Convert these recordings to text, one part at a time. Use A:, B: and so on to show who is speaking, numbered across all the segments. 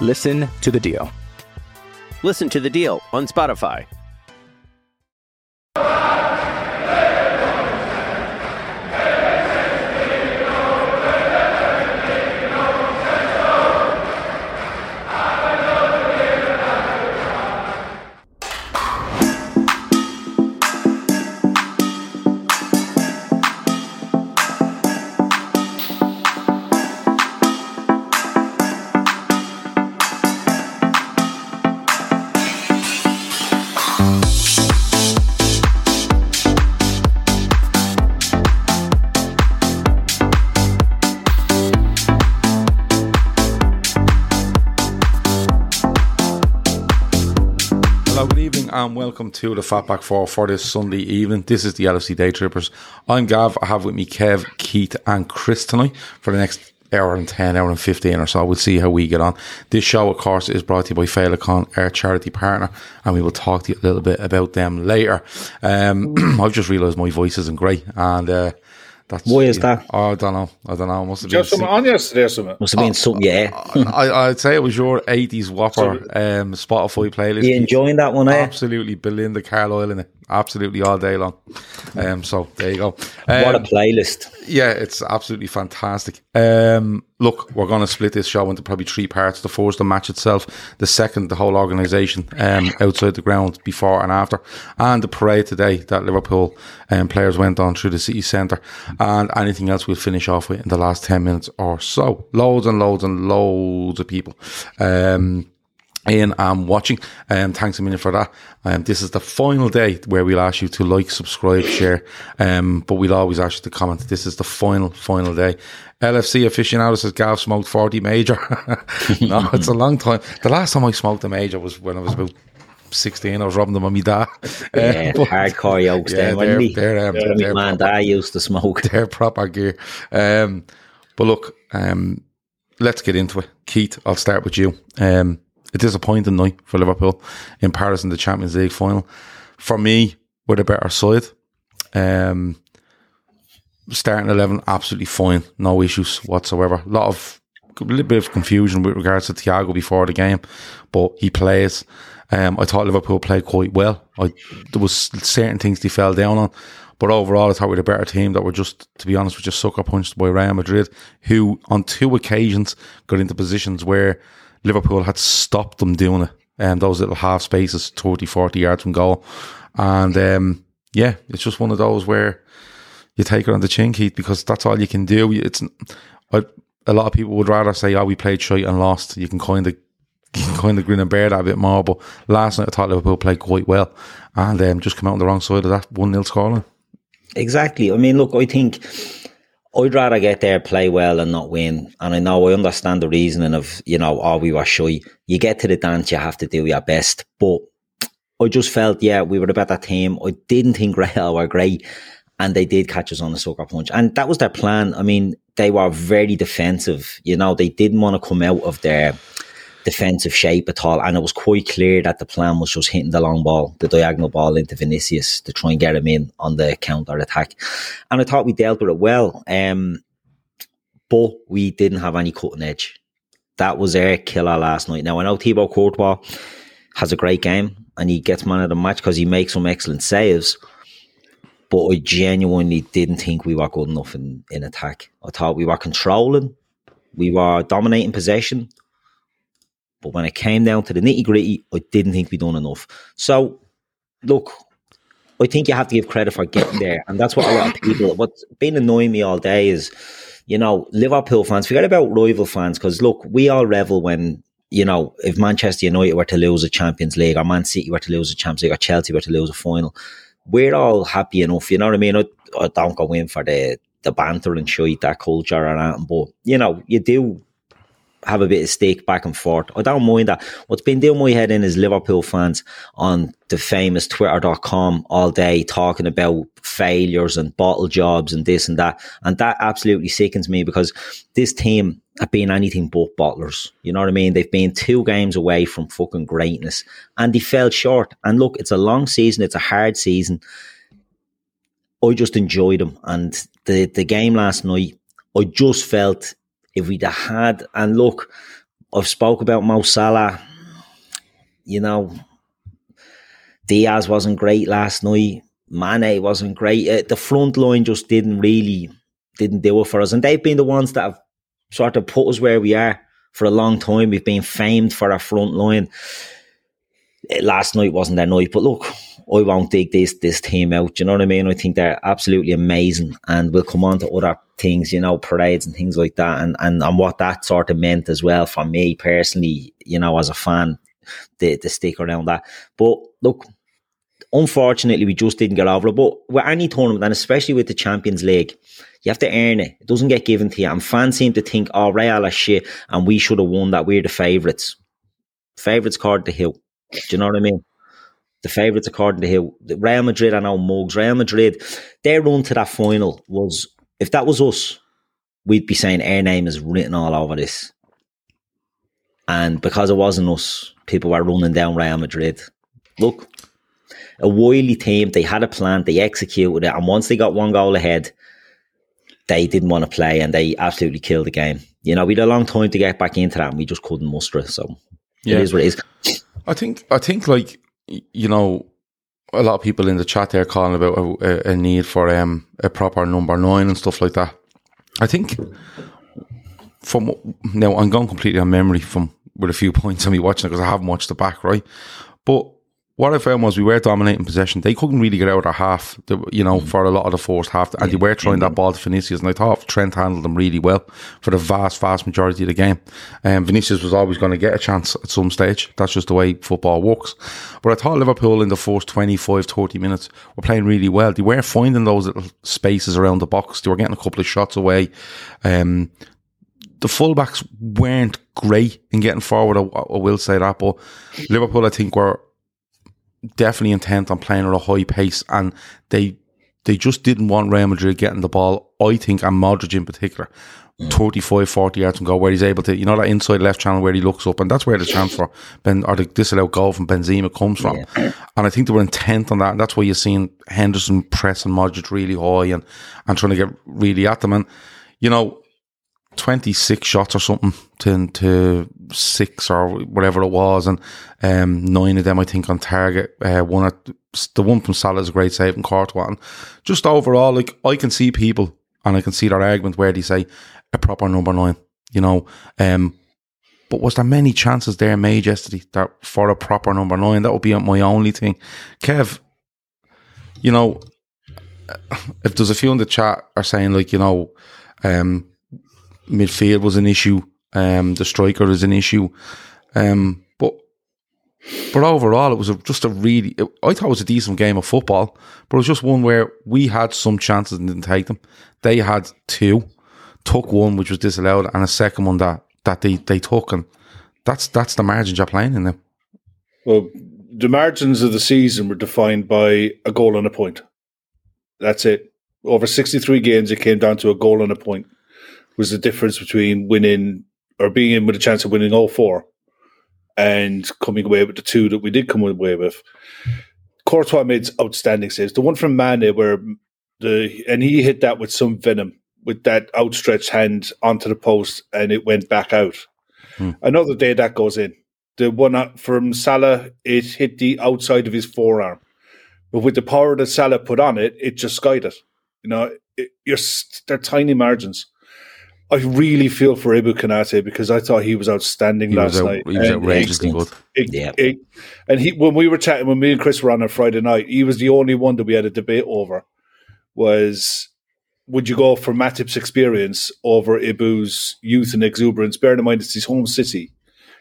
A: Listen to The Deal.
B: Listen to The Deal on Spotify.
C: And welcome to the Fatback Four for this Sunday evening. This is the LFC Day Trippers. I'm Gav. I have with me Kev, Keith, and Chris tonight for the next hour and 10, hour and 15 or so. We'll see how we get on. This show, of course, is brought to you by Féileacáin, our charity partner, and we will talk to you a little bit about them later. Um, I've just realised my voice isn't great, and uh, that's
D: Why is that?
C: Oh, I don't know. I don't know. It must have
E: Did
C: been
E: have something on yesterday or something?
D: Must have been something, yeah.
C: I, I'd say it was your 80s Whopper um, Spotify playlist.
D: You enjoying that one, eh?
C: Absolutely, Belinda Carlisle in it. Absolutely all day long. Um, so there you go.
D: what a
C: Um,
D: playlist.
C: yeah, it's absolutely fantastic. Um, look, we're going to split this show into probably three parts. The first, the match itself. The second, the whole organisation um, outside the ground, before and after. And the parade today that Liverpool um, players went on through the city centre. And anything else we'll finish off with in the last 10 minutes or so. Loads and loads and loads of people. Um, and watching. Um, thanks a million for that. Um, this is the final day where we'll ask you to like, subscribe, share. Um, but we'll always ask you to comment. This is the final, final day. LFC aficionado says Gav smoked 40 major. no, it's a long time. The last time I smoked a major was when I was about 16. I was robbing them on my dad.
D: Yeah,
C: Uh, but-
D: hardcore yokes
C: yeah,
D: then, wasn't
C: they're, they're, um,
D: my
C: they're
D: man
C: proper-
D: dad used to smoke.
C: their proper gear. Um, but look, um, let's get into it. Keith, I'll start with you. Um, a disappointing night for Liverpool in Paris in the Champions League final. For me, with a better side. Um, starting 11, absolutely fine. No issues whatsoever. A lot of, a little bit of confusion with regards to Thiago before the game, but he plays. Um, I thought Liverpool played quite well. I, there was certain things they fell down on, but overall, I thought we were a better team that were just, to be honest, were just sucker punched by Real Madrid, who on two occasions got into positions where Liverpool had stopped them doing it. And those little half spaces, 30, 40 yards from goal. And um, yeah, it's just one of those where you take it on the chin, Keith, because that's all you can do. It's I, a lot of people would rather say, "Oh, we played shite and lost." You can kind of kind of grin and bear that a bit more. But last night, I thought Liverpool played quite well, and um, just come out on the wrong side of that one 0 scoreline.
D: Exactly. I mean, look, I think I'd rather get there, play well, and not win. And I know I understand the reasoning of, you know, oh, we were shy. You get to the dance, you have to do your best. But I just felt, yeah, we were a better team. I didn't think Real were great. And they did catch us on the sucker punch. And that was their plan. I mean, they were very defensive. You know, they didn't want to come out of their defensive shape at all. And it was quite clear that the plan was just hitting the long ball, the diagonal ball into Vinicius to try and get him in on the counter attack. And I thought we dealt with it well. Um, but we didn't have any cutting edge. That was their killer last night. Now I know Thibaut Courtois has a great game and he gets man of the match because he makes some excellent saves. But I genuinely didn't think we were good enough in, in attack. I thought we were controlling, we were dominating possession. But when it came down to the nitty gritty, I didn't think we'd done enough. So, look, I think you have to give credit for getting there. And that's what a lot of people, what's been annoying me all day is, you know, Liverpool fans, forget about rival fans, because look, we all revel when you know, if Manchester United were to lose a Champions League or Man City were to lose a Champions League or Chelsea were to lose a final, we're all happy enough, you know what I mean? I, I don't go in for the, the banter and shit, that culture and that, but, you know, you do have a bit of stake back and forth. I don't mind that. What's been doing my head in is Liverpool fans on the famous twitter.com all day talking about failures and bottle jobs and this and that. And that absolutely sickens me because this team have been anything but bottlers. You know what I mean? They've been two games away from fucking greatness and they fell short. And look, it's a long season. It's a hard season. I just enjoyed them. And the, the game last night, I just felt if we'd have had, and look, I've spoke about Mo Salah, you know, Diaz wasn't great last night. Mane wasn't great. Uh, the front line just didn't really didn't do it for us, and they've been the ones that have sort of put us where we are for a long time. We've been famed for our front line. Uh, last night wasn't their night, but look, I won't dig this this team out. You know what I mean? I think they're absolutely amazing, and we'll come on to other things, you know, parades and things like that, and and and what that sort of meant as well for me personally, you know, as a fan, the the stick around that. But look, unfortunately, we just didn't get over it. But with any tournament, and especially with the Champions League, you have to earn it. It doesn't get given to you. And fans seem to think, oh, Real are shit, and we should have won that. We're the favourites. Favourites card the hill. Do you know what I mean? the favourites according to hill. Real Madrid I know mugs. Real Madrid, their run to that final was if that was us, we'd be saying our name is written all over this. And because it wasn't us, people were running down Real Madrid. Look, a wily team, they had a plan, they executed it, and once they got one goal ahead, they didn't want to play and they absolutely killed the game. You know, we had a long time to get back into that and we just couldn't muster it. So yeah. it is what it is.
C: I think I think like you know, a lot of people in the chat there calling about a, a need for um, a proper number nine and stuff like that. I think from now I'm going completely on memory from with a few points on me watching it because I haven't watched the back right, but what I found was we were dominating possession. They couldn't really get out of their half, you know, mm. for a lot of the first half. And yeah. they were throwing that ball to Vinicius. And I thought Trent handled them really well for the vast, vast majority of the game. Um, Vinicius was always going to get a chance at some stage. That's just the way football works. But I thought Liverpool in the first 25, 30 minutes were playing really well. They were finding those little spaces around the box. They were getting a couple of shots away. Um, the fullbacks weren't great in getting forward. I, I will say that, but Liverpool, I think, were definitely intent on playing at a high pace, and they they just didn't want Real Madrid getting the ball. I think, and Modric in particular, mm. 35, 40 yards from goal, where he's able to, you know, that inside left channel where he looks up, and that's where the chance for Ben or the disallowed goal from Benzema comes from. Yeah. And I think they were intent on that, and that's why you're seeing Henderson pressing Modric really high and and trying to get really at them. And you know, 26 shots or something to, to six or whatever it was. And um, nine of them, I think, on target. Uh, one at, the one from Salah is a great save in Courtois. And just overall, like, I can see people and I can see their argument where they say a proper number nine, you know. Um, but was there many chances there made yesterday that for a proper number nine? That would be my only thing. Kev, you know, if there's a few in the chat are saying like, you know, um, midfield was an issue. Um, the striker is an issue. Um, but but overall, it was a, just a really. It, I thought it was a decent game of football, but it was just one where we had some chances and didn't take them. They had two, took one which was disallowed, and a second one that that they they took, and that's that's the margins you're playing in them.
E: Well, the margins of the season were defined by a goal and a point. That's it. Over 63 games, it came down to a goal and a point was the difference between winning or being in with a chance of winning all four and coming away with the two that we did come away with. Courtois made outstanding saves. The one from Mane where the and he hit that with some venom with that outstretched hand onto the post and it went back out. Hmm. Another day that goes in. The one from Salah, it hit the outside of his forearm. But with the power that Salah put on it, it just skied it. You know, it, you're, they're tiny margins. I really feel for Ibou Konate because I thought he was outstanding
C: he
E: last
C: was
E: night.
C: He was outrageously good.
E: Yeah. It, and he, when we were chatting, when me and Chris were on on Friday night, he was the only one that we had a debate over. Was would you go for Matip's experience over Ibou's youth and exuberance? Bearing in mind it's his home city,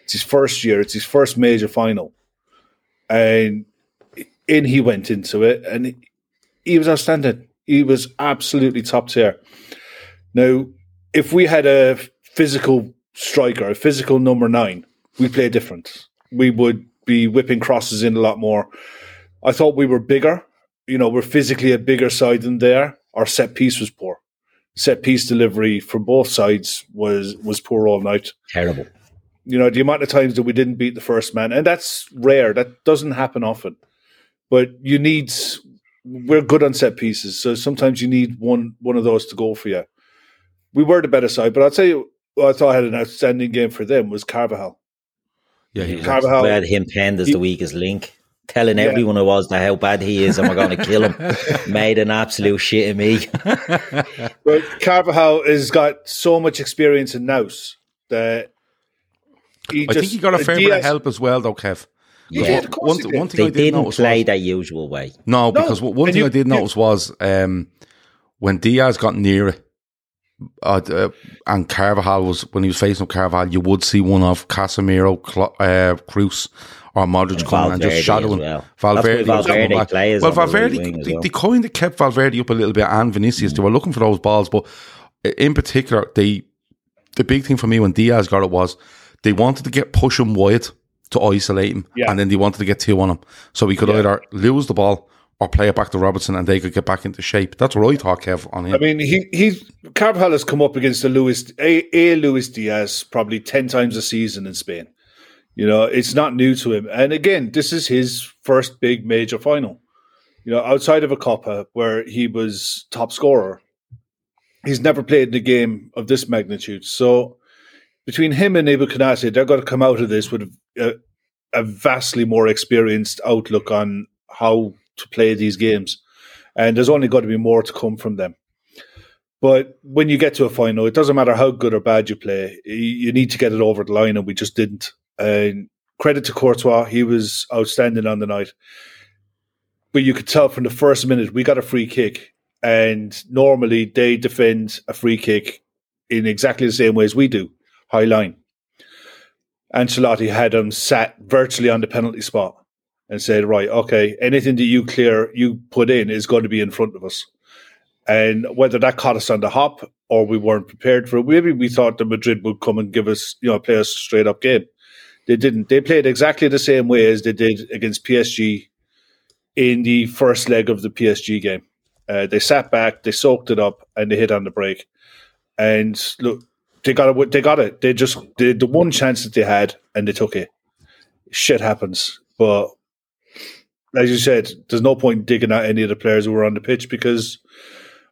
E: it's his first year, it's his first major final, and in he went into it, and he was outstanding. He was absolutely top tier. Now if we had a physical striker, a physical number nine, we play different. We would be whipping crosses in a lot more. I thought we were bigger. You know, we're physically a bigger side than there. Our set piece was poor. Set piece delivery from both sides was was poor all night.
D: Terrible.
E: You know, the amount of times that we didn't beat the first man, and that's rare. That doesn't happen often. But you need we're good on set pieces, so sometimes you need one one of those to go for you we were the better side. But I'll tell you, I thought I had an outstanding game for them was Carvajal.
D: Yeah, he Carvajal. had him penned as he, the weakest link, telling yeah. everyone who was that how bad he is and we're going to kill him. Made an absolute shit of me.
E: but Carvajal has got so much experience in Nous that
C: he I just, think he got a fair bit of help as well, though, Kev.
D: Yeah, one, one, thing they I did didn't play was, that usual way.
C: No, because no, one thing you, I did notice was um, when Diaz got near it, uh, uh, and Carvajal was when he was facing up Carvajal, you would see one of Casemiro, uh, Kroos, or Modric and coming Valverde and just shadowing
D: well. Valverde. Valverde
C: well, Valverde, the they, well. they, kind of kept Valverde up a little bit and Vinicius. Mm. They were looking for those balls, but in particular, they the big thing for me when Diaz got it was they wanted to get push him wide to isolate him, yeah. and then they wanted to get two on him, so he could yeah. either lose the ball or play it back to Robertson and they could get back into shape. That's what I thought, Kev, on him.
E: I mean, he he Carvajal has come up against a Luis a, a Luis Diaz probably ten times a season in Spain. You know, it's not new to him. And again, this is his first big major final. You know, outside of a Copa where he was top scorer, he's never played in a game of this magnitude. So between him and Ibou Konate, they're going to come out of this with a, a vastly more experienced outlook on how to play these games. And there's only got to be more to come from them. But when you get to a final, it doesn't matter how good or bad you play. You need to get it over the line, and we just didn't. And credit to Courtois, he was outstanding on the night. But you could tell from the first minute we got a free kick, and normally they defend a free kick in exactly the same way as we do, high line. Ancelotti had him sat virtually on the penalty spot and said, right, okay, anything that you clear, you put in is going to be in front of us. And whether that caught us on the hop or we weren't prepared for it, maybe we thought that Madrid would come and give us, you know, play us a straight up game. They didn't. They played exactly the same way as they did against PSG in the first leg of the PSG game. Uh, they sat back, they soaked it up, and they hit on the break. And look, they got it. They got it. They just did the one chance that they had, and they took it. Shit happens, but as you said, there's no point digging at any of the players who were on the pitch because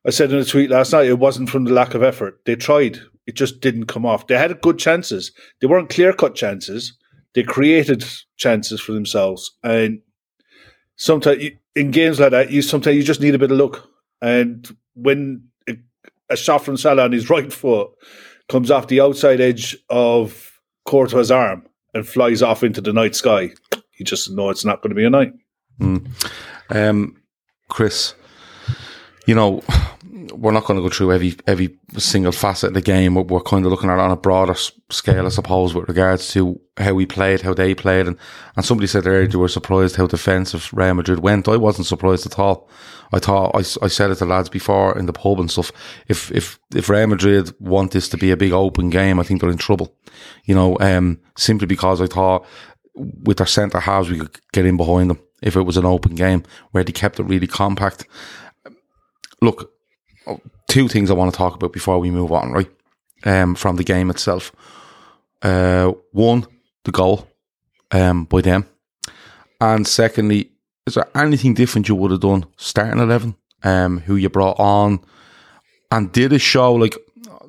E: I said in a tweet last night it wasn't from the lack of effort. They tried, it just didn't come off. They had good chances. They weren't clear cut chances. They created chances for themselves, and sometimes in games like that, you sometimes you just need a bit of luck. And when a, a shot from Salah on his right foot comes off the outside edge of Courtois' arm and flies off into the night sky, you just know it's not going to be a night.
C: Mm. Um, Chris, you know, we're not going to go through every every single facet of the game. We're, we're, kind of looking at it on a broader scale, I suppose, with regards to how we played, how they played, and and somebody said earlier they were surprised how defensive Real Madrid went. I wasn't surprised at all. I thought I, I said it to lads before in the pub and stuff. If if if Real Madrid want this to be a big open game, I think they're in trouble. You know, um, simply because I thought with their centre halves we could get in behind them if it was an open game where they kept it really compact. Look, two things I want to talk about before we move on, right? Um, from the game itself. Uh, one, the goal. um, by them? And secondly, is there anything different you would have done starting 11? Um, who you brought on and did a show like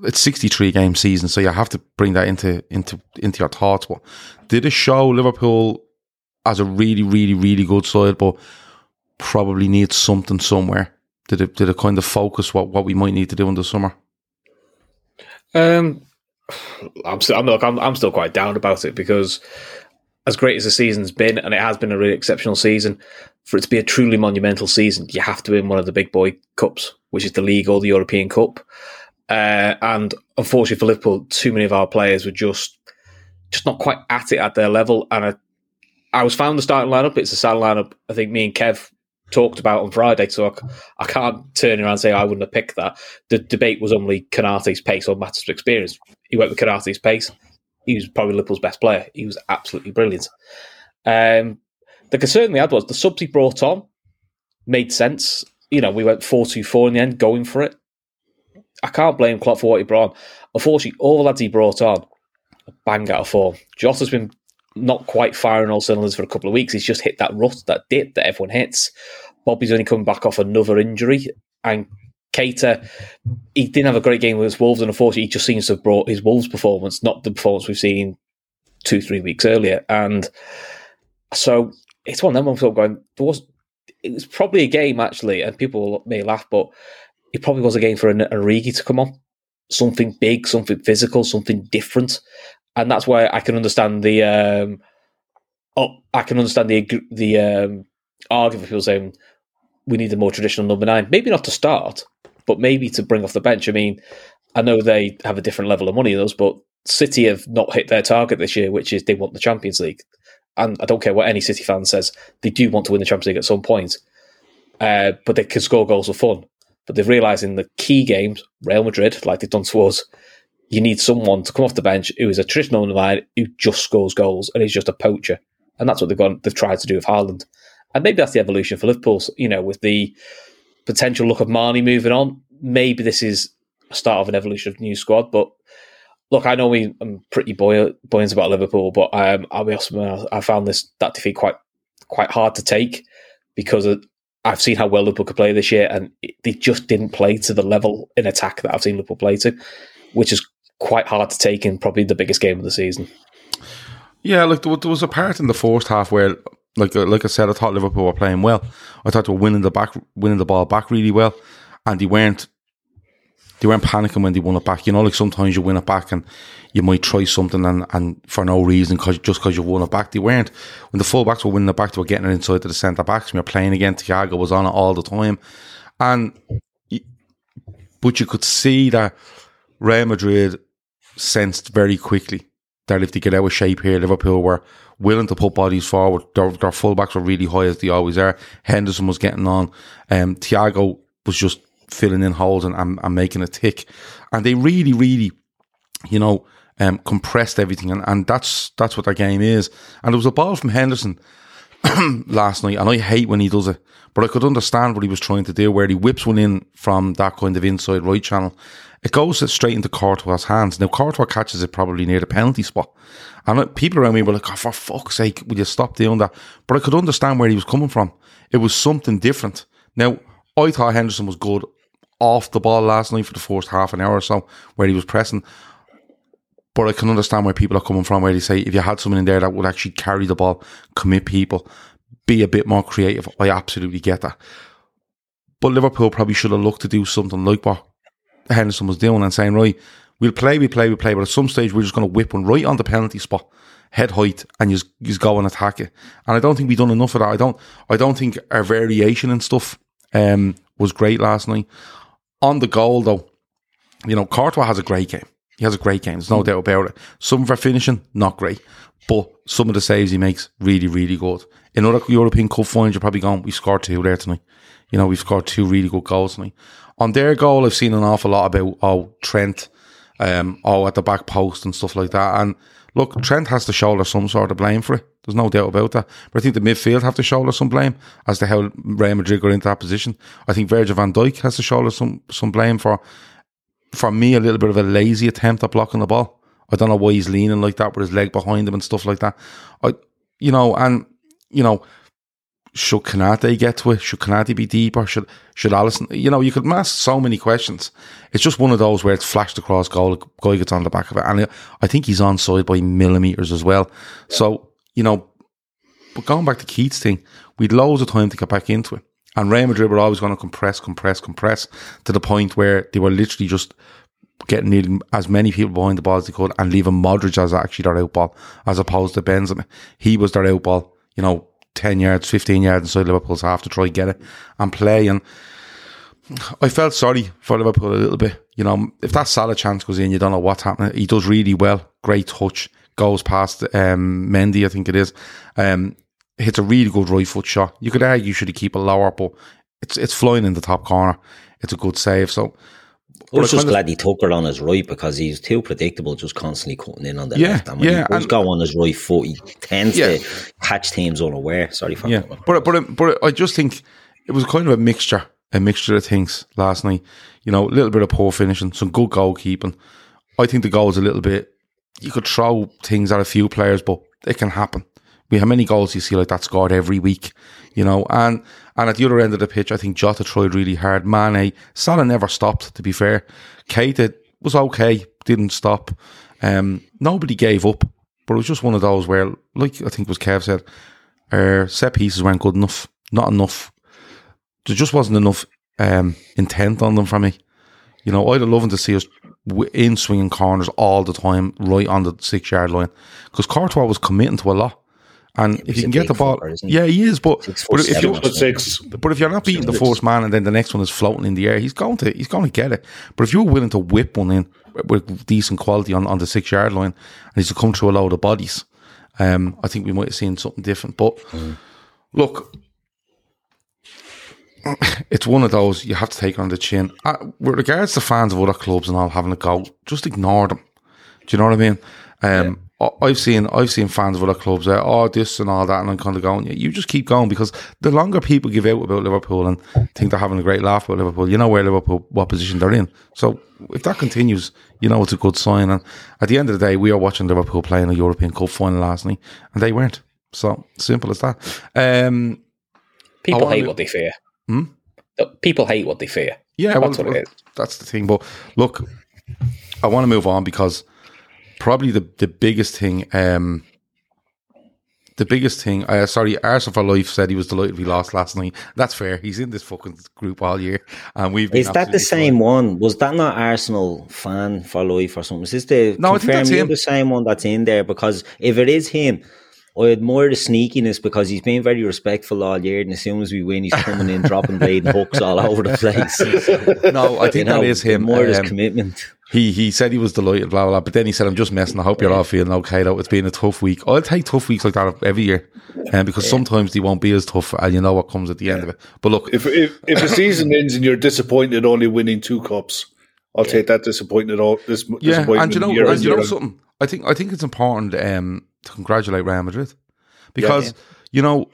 C: it's 63 game season, so you have to bring that into into into your thoughts. But did it show Liverpool as a really, really, really good side, but probably needs something somewhere? Did it did it kind of focus what, what we might need to do in the summer?
F: Um, I'm still I'm, look, I'm I'm still quite down about it because as great as the season's been, and it has been a really exceptional season, for it to be a truly monumental season, you have to win one of the big boy cups, which is the league or the European Cup. Uh, and unfortunately for Liverpool, too many of our players were just just not quite at it at their level. And I, I was found the starting lineup. It's a starting lineup. I think me and Kev talked about on Friday, so I, I can't turn around and say I wouldn't have picked that. The debate was only Konaté's pace or Matip's experience. He went with Konaté's pace. He was probably Liverpool's best player. He was absolutely brilliant. Um, the concern we had was the subs he brought on made sense. You know, we went 4 2 4 in the end, going for it. I can't blame Klopp for what he brought on. Unfortunately, all the lads he brought on, bang out of form. Jota's been not quite firing all cylinders for a couple of weeks. He's just hit that rut, that dip that everyone hits. Bobby's only coming back off another injury. And Keita, he didn't have a great game with Wolves, and unfortunately, he just seems to have brought his Wolves performance, not the performance we've seen two, three weeks earlier. And so it's one of them I'm going, there was, it was probably a game actually, and people may laugh, but it probably was a game for an Origi to come on. Something big, something physical, something different. And that's why I can understand the um, oh, I can understand the the um, argument for people saying we need a more traditional number nine. Maybe not to start, but maybe to bring off the bench. I mean, I know they have a different level of money those, but City have not hit their target this year, which is they want the Champions League. And I don't care what any City fan says, they do want to win the Champions League at some point. Uh, but they can score goals for fun. But they've realised in the key games, Real Madrid, like they've done to us, you need someone to come off the bench who is a traditional nine who just scores goals and is just a poacher. And that's what they've gone they've tried to do with Haaland. And maybe that's the evolution for Liverpool, you know, with the potential look of Mane moving on. Maybe this is a start of an evolution of new squad. But look, I know we, I'm pretty buoyant, buoyant about Liverpool, but um, I'll be honest, I found this that defeat quite quite hard to take because I've seen how well Liverpool could play this year, and they just didn't play to the level in attack that I've seen Liverpool play to, which is quite hard to take in probably the biggest game of the season.
C: Yeah, like there was a part in the first half where, like uh, like I said, I thought Liverpool were playing well. I thought they were winning the back, winning the ball back really well, and they weren't they weren't panicking when they won it back. You know, like sometimes you win it back and you might try something and, and for no reason, cause, just because you won it back. They weren't. When the fullbacks were winning it back, they were getting it inside to the centre backs. We were playing again, Thiago was on it all the time. And, but you could see that Real Madrid sensed very quickly that if they get out of shape here, Liverpool were willing to put bodies forward. Their, their fullbacks were really high as they always are. Henderson was getting on. Um, Thiago was just filling in holes and, and, and making it tick. And they really, really, you know, um, compressed everything, and, and that's that's what their game is. And there was a ball from Henderson last night, and I hate when he does it, but I could understand what he was trying to do, where he whips one in from that kind of inside right channel. It goes straight into Courtois' hands. Now Courtois catches it probably near the penalty spot, and people around me were like, "Oh, for fuck's sake, will you stop doing that?" But I could understand where he was coming from. It was something different. Now I thought Henderson was good off the ball last night for the first half an hour or so, where he was pressing. But I can understand where people are coming from, where they say if you had someone in there that would actually carry the ball, commit people, be a bit more creative, I absolutely get that. But Liverpool probably should have looked to do something like what Henderson was doing and saying, right, we'll play, we play, we play, but at some stage we're just going to whip one right on the penalty spot, head height, and just, just go and attack it. And I don't think we've done enough of that. I don't, I don't think our variation and stuff um, was great last night. On the goal, though, you know, Courtois has a great game. He has a great game. There's no doubt about it. Some of our finishing, not great. But some of the saves he makes, really, really good. In other European Cup finals, you're probably going, we scored two there tonight. You know, we've scored two really good goals tonight. On their goal, I've seen an awful lot about, oh, Trent, um, oh, at the back post and stuff like that. And look, Trent has to shoulder some sort of blame for it. There's no doubt about that. But I think the midfield have to shoulder some blame as to how Real Madrid got into that position. I think Virgil van Dijk has to shoulder some, some blame for, for me, a little bit of a lazy attempt at blocking the ball. I don't know why he's leaning like that with his leg behind him and stuff like that. I, you know, and you know, should Konate get to it? Should Konate be deeper? Should should Alisson? You know, you could ask so many questions. It's just one of those where it's flashed across goal, guy gets on the back of it, and I think he's on side by millimeters as well. So you know, but going back to Keith's thing, we'd loads of time to get back into it. And Real Madrid were always going to compress, compress, compress to the point where they were literally just getting as many people behind the ball as they could and leaving Modric as actually their out ball as opposed to Benzema. He was their out ball, you know, 10 yards, 15 yards inside Liverpool's half to try and get it and play. And I felt sorry for Liverpool a little bit. You know, if that Salah chance goes in, you don't know what's happening. He does really well. Great touch. Goes past um, Mendy, I think it is. Um, hits a really good right foot shot. You could argue should he keep it lower, but it's it's flying in the top corner. It's a good save. So
D: I was just glad he took her on his right because he's too predictable, just constantly cutting in on the
C: Yeah,
D: left. And when
C: yeah,
D: he
C: and-
D: go on his right foot, he tends
C: Yeah.
D: to catch teams unaware. Sorry for
C: Yeah, but but but I just think it was kind of a mixture, a mixture of things last night. You know, a little bit of poor finishing, some good goalkeeping. I think the goal goals a little bit. You could throw things at a few players, but it can happen. We have many goals you see like that scored every week, you know. And and at the other end of the pitch, I think Jota tried really hard. Mane, Salah never stopped. To be fair, Keita was okay, didn't stop. Um, nobody gave up, but it was just one of those where, like I think was Kev said, our set pieces weren't good enough. Not enough. There just wasn't enough um, intent on them for me. You know, I'd have loved to see us in swinging corners all the time, right on the six yard line, because Courtois was committing to a lot. And if you can get the ball, yeah, he is. But,
D: Six
C: but if you
D: or something.
E: Six.
C: but if you're not beating the first man and then the next one is floating in the air, he's going to he's going to get it. But if you're willing to whip one in with decent quality on, on the six yard line and he's to come through a load of bodies, um, I think we might have seen something different. But look, it's one of those you have to take on the chin. Uh, with regards to fans of other clubs and all having a go, just ignore them. Do you know what I mean? Um, I- I've seen I've seen fans of other clubs say, "Oh, this and all that," and I'm kind of going, "Yeah, "You just keep going," because the longer people give out about Liverpool and think they're having a great laugh about Liverpool, you know where Liverpool, what position they're in. So if that continues, you know it's a good sign. And at the end of the day, we are watching Liverpool playing a European Cup final last night, and they weren't. So simple as that. Um,
F: People
C: wanna
F: hate what they fear.
C: Hmm?
F: People hate what they fear.
C: Yeah,
F: that's
C: well,
F: what it is.
C: That's the thing. But look, I want to move on because probably the, the biggest thing, um, the biggest thing, uh, sorry, Arsenal for Life said he was delighted we lost last night. That's fair. He's in this fucking group all year. And we've been
D: Is that the same one? Was that not Arsenal fan for life or something? Is this the
C: No, I think that's him.
D: the same one that's in there? Because if it is him, I admire the sneakiness because he's been very respectful all year, and as soon as we win, he's coming in, dropping blade and hooks all over the place.
C: No, I think that is him.
D: More his
C: Um,
D: commitment.
C: He he said he was delighted, blah blah. blah but then he said, "I'm just messing. I hope you're all feeling okay. Though it's been a tough week. I'll take tough weeks like that every year, um, because sometimes they won't be as tough, and you know what comes at the end of it. But look,
E: If if if the season ends and you're disappointed only winning two cups, I'll take that disappointed all this
C: yeah,
E: disappointment.
C: and you know,
E: year
C: and
E: on
C: you know something. I think I think it's important um, to congratulate Real Madrid because you know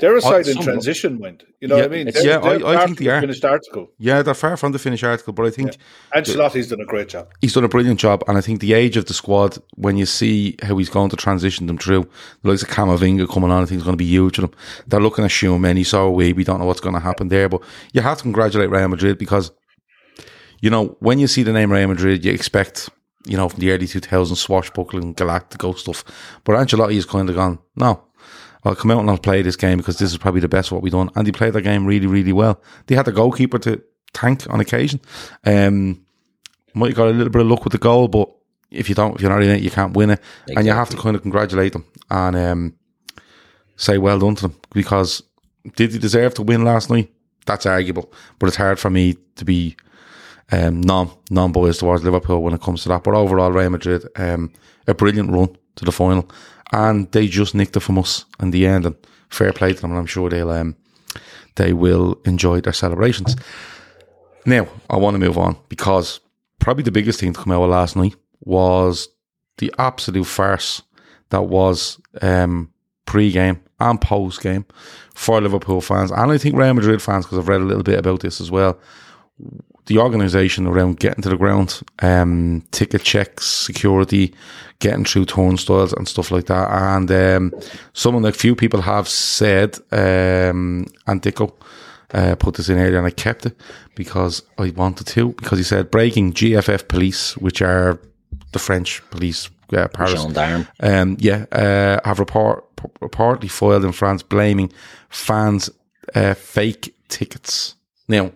E: They're a side in transition, mind. You know
C: Yeah,
E: what I mean?
C: it's- yeah, I- I think they
E: the
C: are.
E: Finished article.
C: Yeah, they're far from the finished article, but I think
E: Ancelotti's done a great job.
C: he's done a brilliant job. And I think the age of the squad, when you see how he's going to transition them through, the likes of Camavinga coming on, I think is going to be huge for them. They're looking at Tchouameni, so are we. We don't know what's going to happen there, but you have to congratulate Real Madrid because, you know, when you see the name Real Madrid, you expect, you know, from the early 2000s, swashbuckling, galactico stuff. But Ancelotti has kind of gone, no, I'll come out and I'll play this game because this is probably the best what we've done. And he played the game really, really well. They had the goalkeeper to tank on occasion. Um, might have got a little bit of luck with the goal, but if you don't, if you're not in it, you can't win it. And you have to kind of congratulate them and um, say well done to them because did they deserve to win last night? That's arguable, but it's hard for me to be um, non non biased towards Liverpool when it comes to that. But overall, Real Madrid, um, a brilliant run to the final, and they just nicked it from us in the end. And fair play to them, and I'm sure they'll um, they will enjoy their celebrations. Now, I want to move on because probably the biggest thing to come out of last night was the absolute farce that was um, pre-game and post-game for Liverpool fans, and I think Real Madrid fans because I've read a little bit about this as well. The organisation around getting to the ground, um, ticket checks, security, getting through turnstiles and stuff like that. And um, someone like few people have said, um, and Dicko uh, put this in earlier, and I kept it because I wanted to. Because he said breaking GFF police, which are the French police, uh, Paris, um, yeah, uh, have report, reportedly filed in France blaming fans' uh, fake tickets. Now,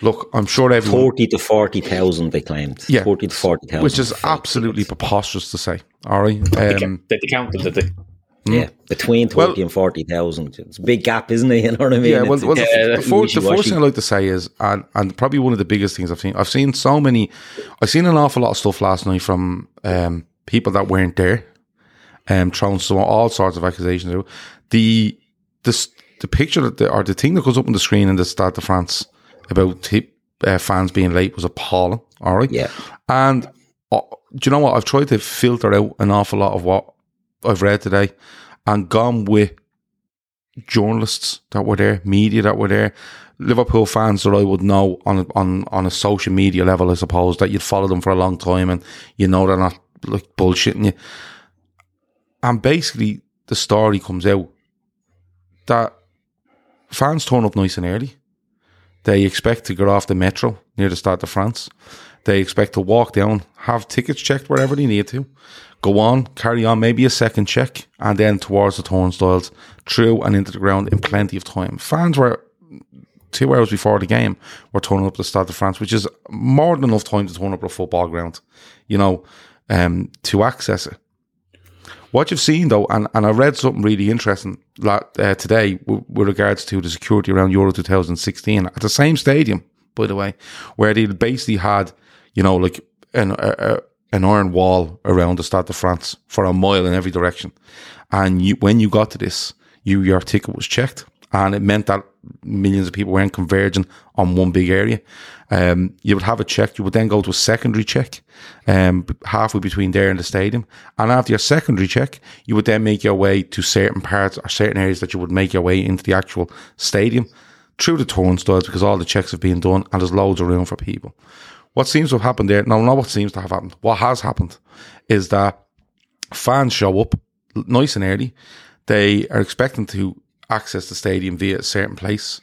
C: look, I'm sure everyone.
D: 40 to 40,000 they claimed.
C: Yeah.
D: 40 to 40,000.
C: which is absolutely preposterous to say. All right.
F: They,
C: Um,
F: they counted, did they?
D: Yeah, between 20
C: Well-
D: and 40,000. It's a big gap, isn't it? You know what I mean?
C: yeah, well, well the,
D: it's
C: the, first, the first thing I'd like to say is, and, and probably one of the biggest things I've seen, I've seen so many, I've seen an awful lot of stuff last night from um, people that weren't there, um, throwing some all sorts of accusations. The the the picture that the, or the thing that goes up on the screen in the Stade de France about t- uh, fans being late was appalling. All right,
D: Yeah.
C: and uh, do you know what? I've tried to filter out an awful lot of what I've read today, and gone with journalists that were there, media that were there, Liverpool fans that I would know on a, on on a social media level, I suppose, that you'd follow them for a long time and you know they're not like bullshitting you. And basically, the story comes out that fans turn up nice and early. They expect to get off the metro near the Stade de France. They expect to walk down, have tickets checked wherever they need to, go on, carry on, maybe a second check, and then towards the turnstiles, through and into the ground in plenty of time. Fans were two hours before the game were turning up the Stade de France, which is more than enough time to turn up a football ground, you know, um, to access it. What you've seen though, and, and I read something really interesting uh, today with regards to the security around Euro 2016 at the same stadium, by the way, where they basically had, you know, like an a, a, an iron wall around the Stade de France for a mile in every direction, and you when you got to this, you your ticket was checked, and it meant that millions of people weren't converging on one big area. Um, you would have a check. You would then go to a secondary check, um, halfway between there and the stadium. And after your secondary check, you would then make your way to certain parts or certain areas that you would make your way into the actual stadium through the turnstiles because all the checks have been done and there's loads of room for people. What seems to have happened there, no, not what seems to have happened. What has happened is that fans show up nice and early. They are expecting to access the stadium via a certain place,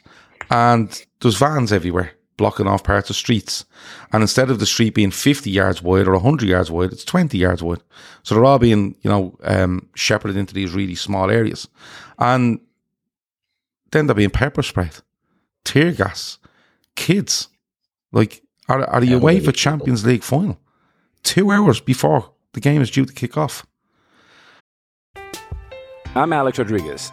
C: and there's vans everywhere blocking off parts of streets. And instead of the street being 50 yards wide or 100 yards wide, it's 20 yards wide. So they're all being, you know, um, shepherded into these really small areas. And then they're being pepper sprayed, tear gas, kids. Like, are, are you away for Champions League final? Two hours before the game is due to kick off.
A: I'm Alex Rodriguez.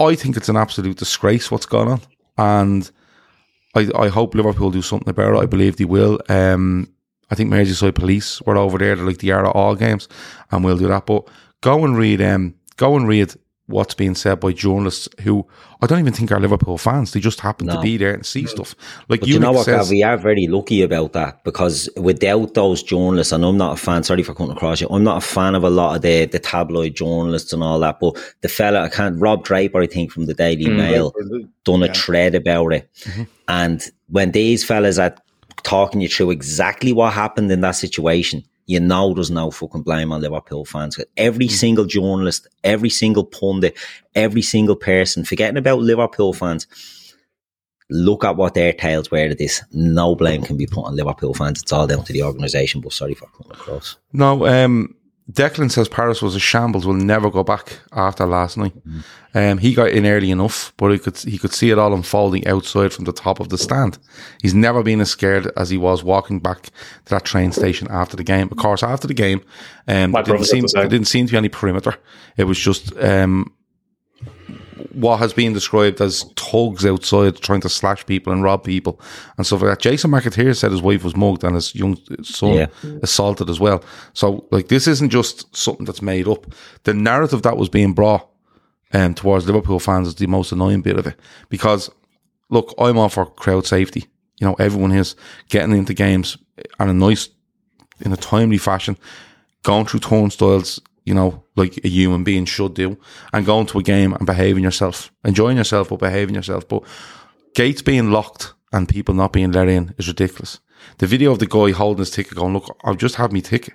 C: I think it's an absolute disgrace what's gone on, and I, I hope Liverpool do something about it. I believe they will. Um, I think Merseyside Police were over there, they're like the at all games, and we'll do that. But go and read, um, go and read what's being said by journalists who I don't even think are Liverpool fans. They just happen to be there and see stuff. Like
D: But you know
C: Unic
D: what, Gav,
C: says,
D: we are very lucky about that because without those journalists, and I'm not a fan, sorry for cutting across you, I'm not a fan of a lot of the, the tabloid journalists and all that, but the fella, I can't, Rob Draper, I think, from the Daily
C: Mm.
D: Mail, done a thread about it.
C: Mm-hmm.
D: And when these fellas are talking you through exactly what happened in that situation, you know there's no fucking blame on Liverpool fans. Every
C: Mm.
D: single journalist, every single pundit, every single person, forgetting about Liverpool fans, look at what their tails were to this. No blame can be put on Liverpool fans. It's all down to the organisation. But sorry for cutting across.
C: No, um, Declan says Paris was a shambles. Will never go back after last night. Um, he got in early enough, but he could he could see it all unfolding outside from the top of the stand. He's never been as scared as he was walking back to that train station after the game. Of course, after the game, um, didn't seem
F: the
C: there didn't seem to be any perimeter. It was just um, what has been described as thugs outside trying to slash people and rob people and stuff like that. Jason McAteer said his wife was mugged and his young son
D: Yeah.
C: assaulted as well. So, like, this isn't just something that's made up. The narrative that was being brought um, towards Liverpool fans is the most annoying bit of it because, look, I'm all for crowd safety. You know, everyone is getting into games in a nice, in a timely fashion, going through turnstiles, you know, like a human being should do, and going to a game and behaving yourself, enjoying yourself, but behaving yourself. But gates being locked and people not being let in is ridiculous. The video of the guy holding his ticket going, look, I've just had me ticket.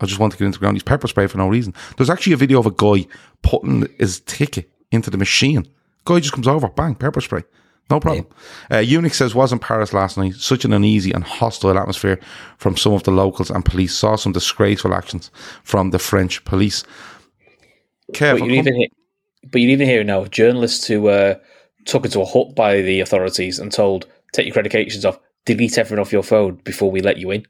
C: I just want to get into the ground. He's pepper spray for no reason. There's actually a video of a guy putting his ticket into the machine. Guy just comes over, bang, pepper spray. No problem. Uh, Unix says, was in Paris last night. Such an uneasy and hostile atmosphere from some of the locals and police. Saw some disgraceful actions from the French police. Kev,
F: But you'd
C: come-
F: even hear, but you'd even hear now of journalists who were took into a hut by the authorities and told, "Take your accreditations off, delete everything off your phone before we let you in."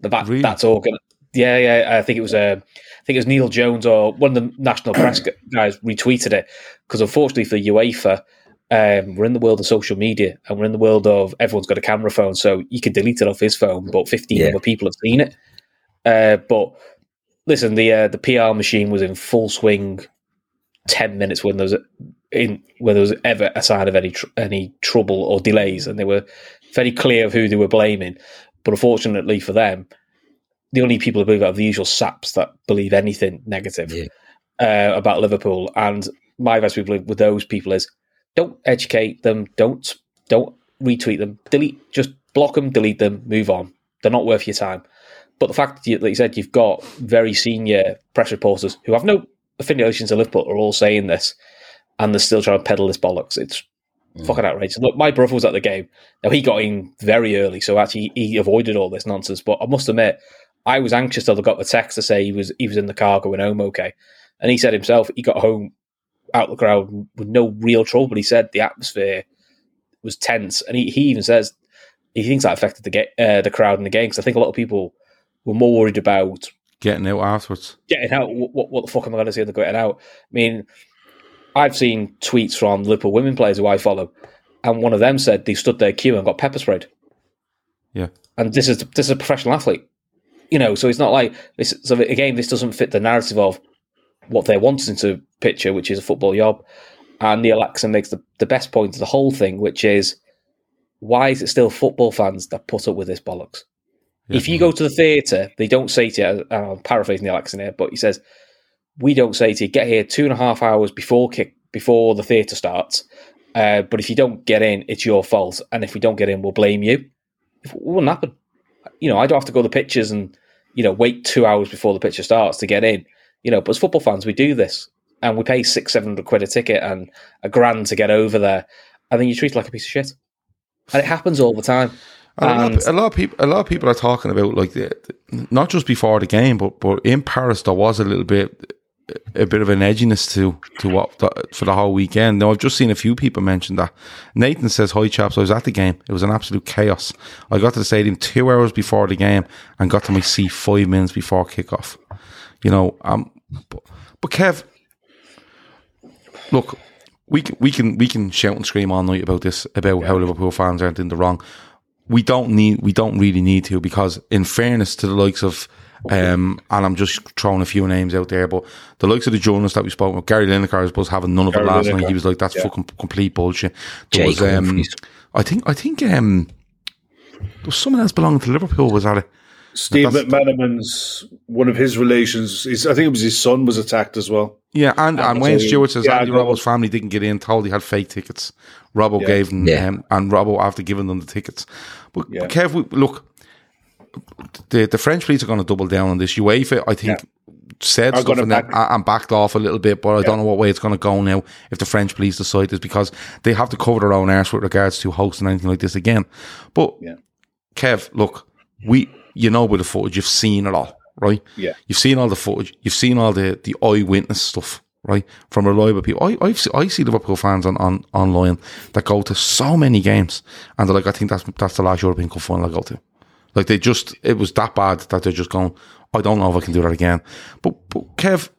F: The that,
C: Really?
F: That's all. Gonna, yeah, yeah. I think it was. Uh, I think it was Neil Jones or one of the national press guys retweeted it because unfortunately for UEFA, um, we're in the world of social media and we're in the world of everyone's got a camera phone, so you can delete it off his phone, but fifteen
D: Yeah.
F: other people have seen it. Uh, but listen, the uh, the PR machine was in full swing. Ten minutes when there was in when there was ever a sign of any tr- any trouble or delays, and they were very clear of who they were blaming. But unfortunately for them, the only people who believe are the usual saps that believe anything negative
D: Yeah.
F: uh, about Liverpool. And my advice with, with those people is don't educate them, don't don't retweet them, delete, just block them, delete them, move on. They're not worth your time. But the fact that you, like you said, you've got very senior press reporters who have no affiliation to Liverpool are all saying this, and they're still trying to peddle this bollocks. It's mm. fucking outrageous. Look, my brother was at the game. Now he got in very early, so actually he avoided all this nonsense. But I must admit, I was anxious till I got the text to say he was he was in the car going home okay, and he said himself he got home out the crowd with no real trouble. But he said the atmosphere was tense, and he, he even says he thinks that affected the ga- uh, the crowd in the game because I think a lot of people were more worried about
C: getting out afterwards.
F: getting out. What, what, the fuck am I going to see when they're getting out? I mean, I've seen tweets from Liverpool women players who I follow, and one of them said they stood their queue and got pepper sprayed.
C: Yeah.
F: And this is this is a professional athlete, you know. So it's not like this. So again, this doesn't fit the narrative of what they're wanting to picture, which is a football job. And Neil Axon makes the, the best point of the whole thing, which is why is it still football fans that put up with this bollocks? If you go to the theatre, they don't say to you, and I'm paraphrasing Neil Axon here, but he says, we don't say to you, get here two and a half hours before kick before the theatre starts. Uh, but if you don't get in, it's your fault. And if we don't get in, we'll blame you. It wouldn't happen. You know, I don't have to go to the pitches and, you know, wait two hours before the picture starts to get in. You know, but as football fans, we do this. And we pay six, seven hundred quid a ticket and a grand to get over there. And then you treat it like a piece of shit. And it happens all the time.
C: And a, lot of, a lot of people, a lot of people are talking about like the, not just before the game, but but in Paris there was a little bit, a bit of an edginess to to what the, for the whole weekend. Now I've just seen a few people mention that. Nathan says, "Hi chaps, I was at the game. It was an absolute chaos. I got to the stadium two hours before the game and got to my seat five minutes before kickoff. You know, um, but, but Kev, look, we can we can we can shout and scream all night about this about how Liverpool fans aren't in the wrong. We don't need we don't really need to because in fairness to the likes of um and I'm just throwing a few names out there, but the likes of the journalists that we spoke with, Gary Lineker was having none of it
E: Gary
C: last night. He was like, That's
E: Yeah.
C: fucking complete bullshit. There
D: Jake
C: was um I think I think um there was someone else belonging to Liverpool was at it.
E: Steve
C: That's-
E: McManaman's one of his relations. His, I think it was his son was attacked as well.
C: Yeah, and, and
E: so
C: Wayne
E: he-
C: Stewart says
E: yeah,
C: Andy
E: that
C: Robbo's family didn't get in, told he had fake tickets. Robbo
E: Yeah.
C: gave them,
D: Yeah.
C: um, and Robbo after giving them the tickets. But,
E: Yeah.
C: but Kev, we, look, the the French police are going to double down on this. UEFA, I think, said
E: Are
C: stuff
E: gonna
C: and, then, and backed off a little bit, but I don't know what way it's going to go now if the French police decide this because they have to cover their own arse with regards to hosting anything like this again. But
E: Yeah.
C: Kev, look, we you know with the footage, you've seen it all, right?
E: Yeah.
C: You've seen all the footage, you've seen all the, the eyewitness stuff, right? From reliable people. I I've, I see Liverpool fans on, on online that go to so many games and they're like, I think that's that's the last European Cup final I go to. Like they just it was that bad that they're just going, I don't know if I can do that again. But but Kev,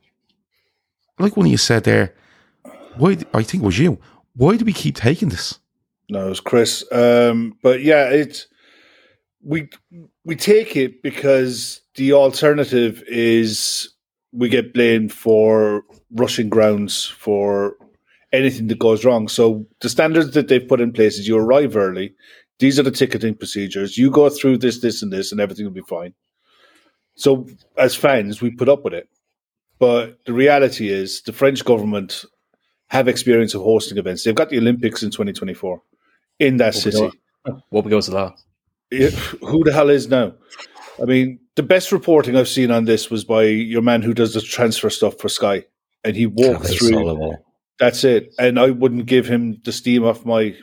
C: like when you said there, why? I think it was you. Why do we keep taking this?
E: No, it was Chris. Um, but yeah, it's we we take it because the alternative is we get blamed for rushing grounds for anything that goes wrong. So the standards that they've put in place is you arrive early. These are the ticketing procedures. You go through this, this, and this, and everything will be fine. So as fans, we put up with it. But the reality is, the French government have experience of hosting events. They've got the Olympics in 2024 in that
F: What
E: city.
F: What we go to that?
E: Yeah, who the hell is now? I mean, the best reporting I've seen on this was by your man who does the transfer stuff for Sky, and he walked
D: Travis
E: through.
D: Solhekol.
E: That's it, and I wouldn't give him the steam off my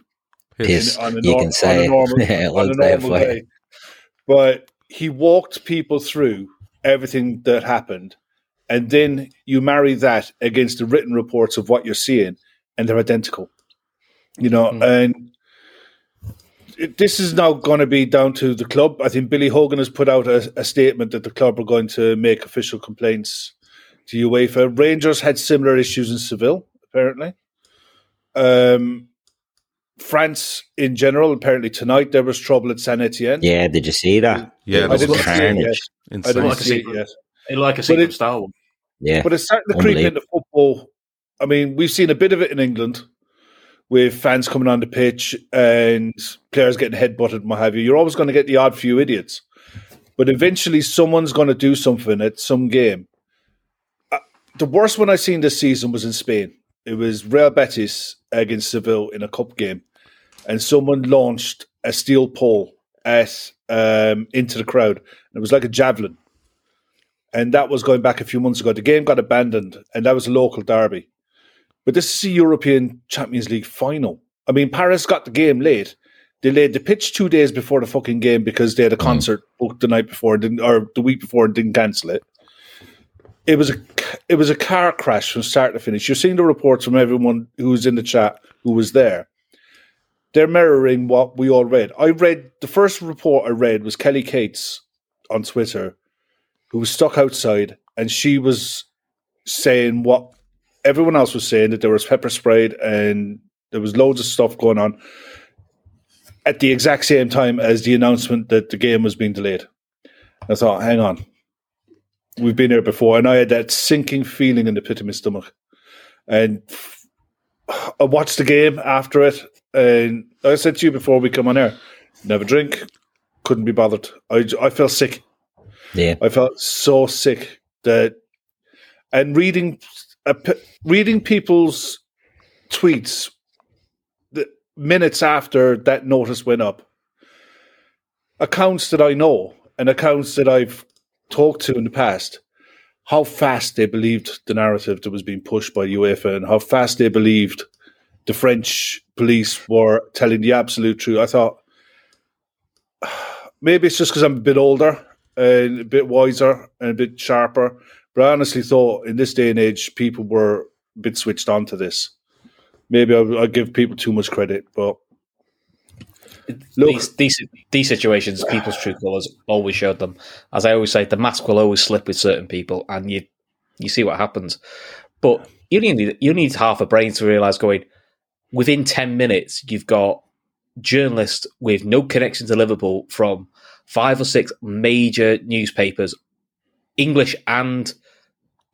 D: Piss.
E: on a
D: You
E: nor-
D: can say
E: on a
D: it.
E: normal,
D: Yeah,
E: on a
D: I'll say it
E: normal day. But he walked people through everything that happened, and then you marry that against the written reports of what you're seeing, and they're identical. You know,
D: Hmm.
E: and it, this is now going to be down to the club. I think Billy Hogan has put out a, a statement that the club are going to make official complaints to UEFA. Rangers had similar issues in Seville, apparently. Um, France in general, apparently tonight there was trouble at Saint Etienne.
D: Yeah, did you see that?
C: Yeah,
D: It
E: I
D: was
E: didn't see it yet. I didn't
F: Like
E: see it yet.
F: It's like a
E: But
F: secret
E: it-
F: Star Wars.
D: Yeah,
E: But it's starting to creep into football. I mean, we've seen a bit of it in England with fans coming on the pitch and players getting headbutted and what have you. You're always going to get the odd few idiots. But eventually, someone's going to do something at some game. Uh, the worst one I've seen this season was in Spain. It was Real Betis against Seville in a cup game, and someone launched a steel pole at um, into the crowd. It was like a javelin, and that was going back a few months ago. The game got abandoned, and that was a local derby. But this is a European Champions League final. I mean, Paris got the game late. They laid the pitch two days before the fucking game because they had a mm. concert booked the night before, didn't, or the week before, and didn't cancel it. It was a it was a car crash from start to finish. You're seeing the reports from everyone who's in the chat who was there. They're mirroring what we all read. I read the first report I read was Kelly Cates on Twitter, who was stuck outside, and she was saying what everyone else was saying that there was pepper sprayed and there was loads of stuff going on at the exact same time as the announcement that the game was being delayed. I thought, hang on, we've been here before, and I had that sinking feeling in the pit of my stomach. And I watched the game after it, and I said to you before we come on air, never drink, couldn't be bothered. I, I felt sick.
D: Yeah.
E: I felt so sick that, and reading, reading people's tweets, the minutes after that notice went up, accounts that I know and accounts that I've talked to in the past, how fast they believed the narrative that was being pushed by UEFA and how fast they believed the French police were telling the absolute truth. I thought maybe it's just because I'm a bit older and a bit wiser and a bit sharper. But I honestly thought in this day and age, people were a bit switched on to this. Maybe I, I give people too much credit, but look,
F: These, these these situations, people's true colours always showed them. As I always say, the mask will always slip with certain people, and you you see what happens. But you need you need half a brain to realise going within ten minutes you've got journalists with no connection to Liverpool from five or six major newspapers, English and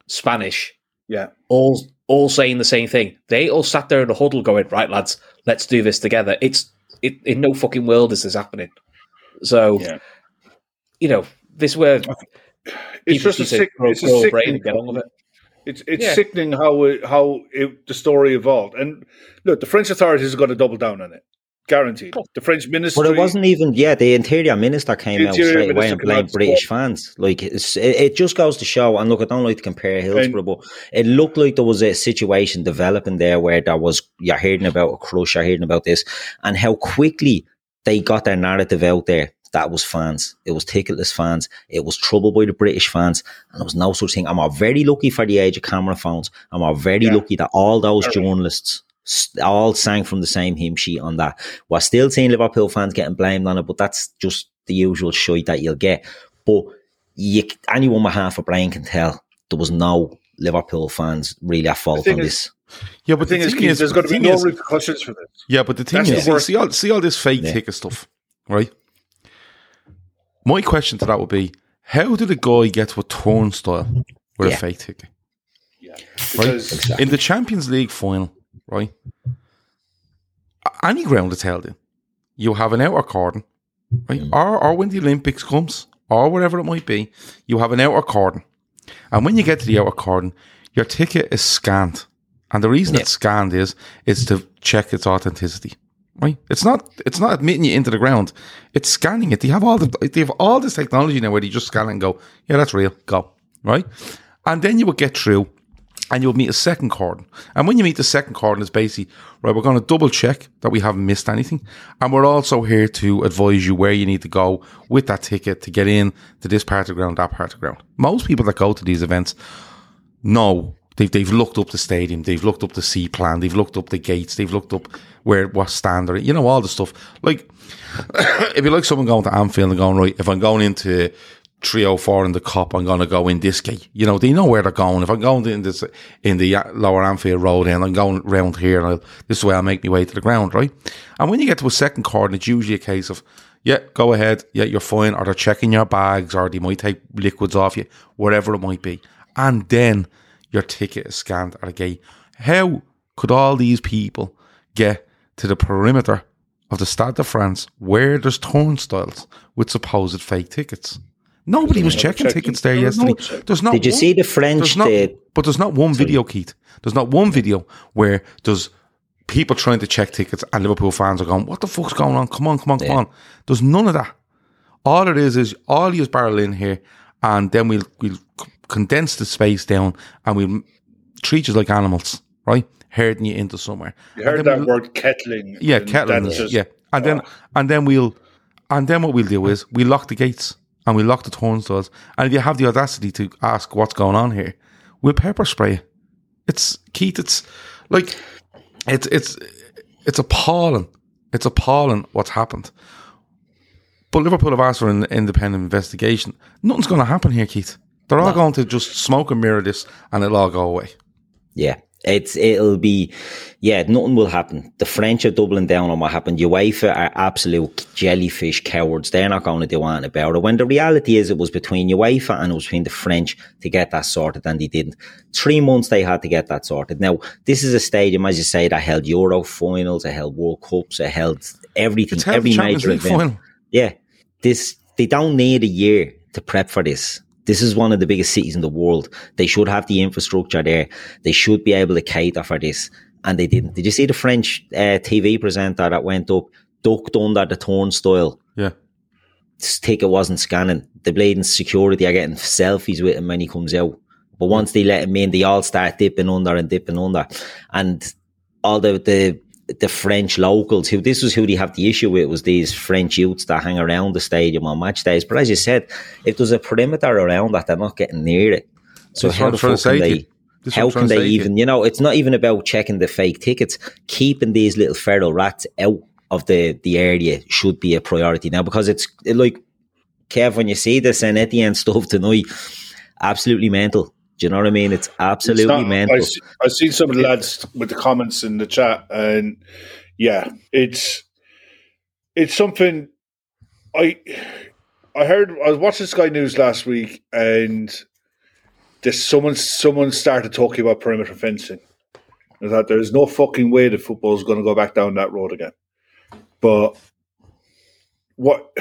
F: Spanish,
E: yeah,
F: all all saying the same thing. They all sat there in a huddle going, "Right, lads, let's do this together." It's it, in no fucking world is this happening. So,
E: Yeah.
F: you know, this where
E: it's just a sick,
F: grow-
E: it's
F: grow a brain
E: sickening
F: get on with it.
E: It's it's
F: Yeah.
E: sickening how it, how it, the story evolved. And look, the French authorities are going to double down on it, guaranteed. The French ministry,
D: But it wasn't even, yeah, the interior minister came
E: The
D: out straight away and blamed British
E: spoke.
D: fans. Like, it's, it, it just goes to show, and look, I don't like to compare Hillsborough, but it looked like there was a situation developing there where there was, you're hearing about a crush, you're hearing about this, and how quickly they got their narrative out there. That was fans. It was ticketless fans. It was trouble by the British fans. And there was no such thing. I'm very lucky for the age of camera phones. I'm very lucky that all those journalists s- all sang from the same hymn sheet on that. We're still seeing Liverpool fans getting blamed on it, but that's just the usual shite that you'll get. But you, anyone with half a brain can tell there was no Liverpool fans really at fault on
E: is-
D: this.
C: Yeah, but
E: the,
C: the
E: thing,
C: thing
E: is,
C: is-
E: there's going to
C: the
E: be no
C: is-
E: repercussions for this.
C: Yeah, but the thing
E: That's
C: is, see, see all, see all this fake
D: Yeah.
C: ticket stuff, right? My question to that would be, how did a guy get to a turnstile with
D: Yeah.
C: a fake ticket?
E: Yeah,
C: Right?
E: because
C: In the Champions League final, right? Any ground it's held in, you have an outer cordon, right? Mm. Or, or when the Olympics comes, or whatever it might be, you have an outer cordon. And when you get to the outer cordon, your ticket is scanned. And the reason it's scanned is is to check its authenticity. Right? It's not it's not admitting you into the ground. It's scanning it. They have all the they have all this technology now where they just scan it and go, yeah, that's real. Go. Right? And then you would get through and you'll meet a second cordon. And when you meet the second cordon, it's basically, right, we're going to double check that we haven't missed anything. And we're also here to advise you where you need to go with that ticket to get in to this part of the ground, that part of the ground. Most people that go to these events know they've, they've looked up the stadium, they've looked up the sea plan, they've looked up the gates, they've looked up where, what standard, you know, all the stuff. Like, if you like someone going to Anfield and going, right, if I'm going into 304 in the cup, I'm going to go in this gate. You know, they know where they're going. If I'm going in this, in the uh, lower Anfield Road and I'm going round here and I'll, this way I'll make my way to the ground, right? And when you get to a second cordon, it's usually a case of, yeah, go ahead. Yeah, you're fine. Or they're checking your bags or they might take liquids off you, whatever it might be. And then your ticket is scanned at a gate. How could all these people get to the perimeter of the Stade de France where there's turnstiles with supposed fake tickets? Nobody was checking
E: checking.
C: tickets there
E: There was no
C: yesterday. There's not.
D: Did you
C: one-
D: see the French,
C: There's not,
D: the-
C: but there's not one video, Keith. There's not one video where there's people trying to check tickets and Liverpool fans are going, "What the fuck's going on? Come on, come on, come
D: Yeah.
C: on." There's none of that. All it is is all you barrel in here, and then we'll we'll condense the space down, and we'll treat you like animals, right? Herding you into somewhere.
E: you heard that
C: we'll-
E: word kettling.
C: yeah, Kettling.
E: that's
C: yeah, and then and then we'll and then what we'll do is we lock the gates and we lock the turnstiles. And if you have the audacity to ask what's going on here, we'll pepper spray. you. It's Keith. It's like it's it's it's appalling. It's appalling what's happened. But Liverpool have asked for an independent investigation. Nothing's going to happen here, Keith. They're all going to just smoke and mirror this, and it'll all go away.
D: Yeah. It's it'll be yeah, nothing will happen. The French are doubling down on what happened. UEFA are absolute jellyfish cowards. They're not going to do anything about it. When the reality is it was between UEFA and it was between the French to get that sorted and they didn't. Three months they had to get that sorted. Now, this is a stadium, as you say, that held Euro finals, it held World Cups, it held everything,
C: It's
D: every major event.
C: final.
D: Yeah. This they don't need a year to prep for this. This is one of the biggest cities in the world. They should have the infrastructure there. They should be able to cater for this. And they didn't. Did you see the French uh, TV presenter that went up, ducked under the turnstile?
C: Yeah.
D: Ticket wasn't scanning. The bleeding security are getting selfies with him when he comes out. But once they let him in, they all start dipping under and dipping under. And all the, the the French locals, who this was who they have the issue with, was these French youths that hang around the stadium on match days. But as you said, if there's a perimeter around that, they're not getting near it. So
C: That's
D: how the fuck can they?
C: what
D: How can they
C: say to you.
D: even? You know, it's not even about checking the fake tickets. Keeping these little feral rats out of the the area should be a priority now because it's like Kev when you see the Saint Etienne stuff tonight, absolutely mental. Do you know what I mean? It's absolutely
E: It's not-
D: mental.
E: I see- I've seen some of the lads with the comments in the chat, and yeah, it's it's something. I I heard I was watching Sky News last week, and this someone someone started talking about perimeter fencing. I thought there's no fucking way that football is going to go back down that road again. But what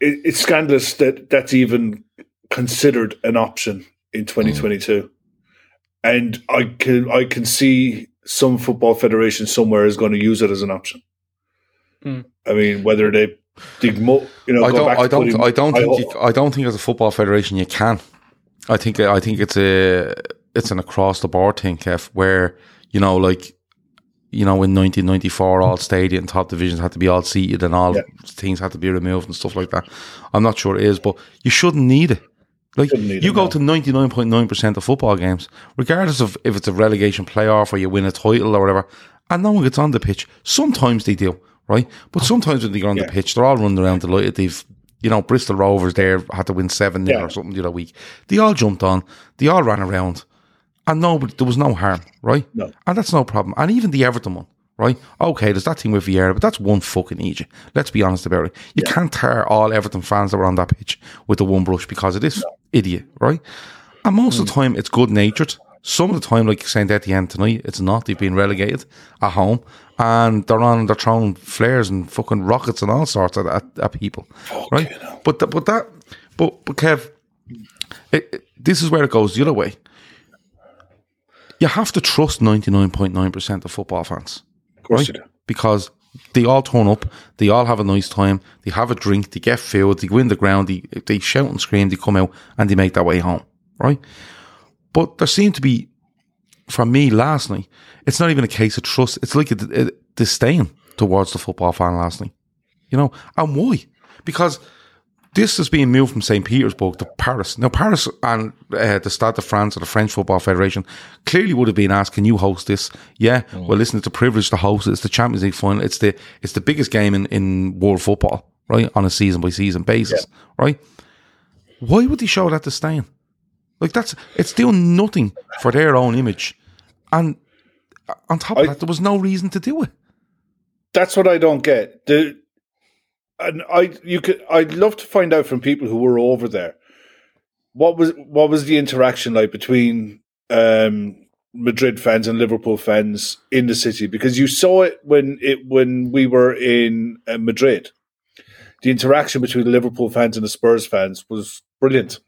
E: it, it's scandalous that that's even considered an option in 2022 and i can i can see some football federation somewhere is going to use it as an option
F: Mm.
E: i mean whether they dig mo- you know
C: I
E: go
C: don't.
E: back
C: I
E: to
C: don't.
E: putting-
C: I don't think.
E: hope-
C: You, I don't think as a football federation you can. I think. I think it's a. It's an across the board thing, Kev. Where you know, like, you know, in 1994, all stadium top divisions had to be all seated and all
E: Yeah.
C: things had to be removed and stuff like that. I'm not sure it is, but you shouldn't need it. Like you go to 99.9% of football games, regardless of if it's a relegation playoff or you win a title or whatever, and no one gets on the pitch. Sometimes they do, right? But sometimes when they get on
E: Yeah.
C: the pitch, they're all running around delighted. They've, you know, Bristol Rovers there had to win 7 0
E: Yeah.
C: or something the other week. They all jumped on, they all ran around, And nobody, there was no harm, right?
E: No.
C: And that's no problem. And even the Everton one, right? Okay, there's that thing with Vieira, but that's one fucking idiot. Let's be honest about it. You can't tar all Everton fans that were on that pitch with the one brush because it is idiot, right? And most of the hmm. time, it's good natured. Some of the time, like St. Etienne tonight, it's not. They've been relegated at home and they're on, they're throwing flares and fucking rockets and all sorts at, at, at people, right? But, but that, but, but Kev, it, it- this is where it goes the other way. You have to trust 99.9% of football fans
E: Of course
C: right?
E: you do.
C: Because they all turn up, they all have a nice time, they have a drink, they get food, they go in the ground, they, they shout and scream, they come out and they make their way home, right? But there seemed to be, for me last night, it's not even a case of trust. It's like a, a disdain towards the football fan last night, you know? And why? Because this is being moved from St. Petersburg to Paris. Now, Paris and uh, the Stade de France or the French Football Federation clearly would have been asked, "Can you host this?" Yeah. Well, listen, it's a privilege to host it. It's the Champions League final. It's the it's the biggest game in, in world football, right? On a season by season basis, right? Why would they show that to disdain? Like that's it's doing nothing for their own image, and on top of
E: I-
C: that, there was no reason to do it.
E: That's what I don't get. The and I you could I'd love to find out from people who were over there. What was what was the interaction like between um Madrid fans and Liverpool fans in the city because you saw it when it when we were in uh, Madrid. The interaction between the Liverpool fans and the Spurs fans was brilliant.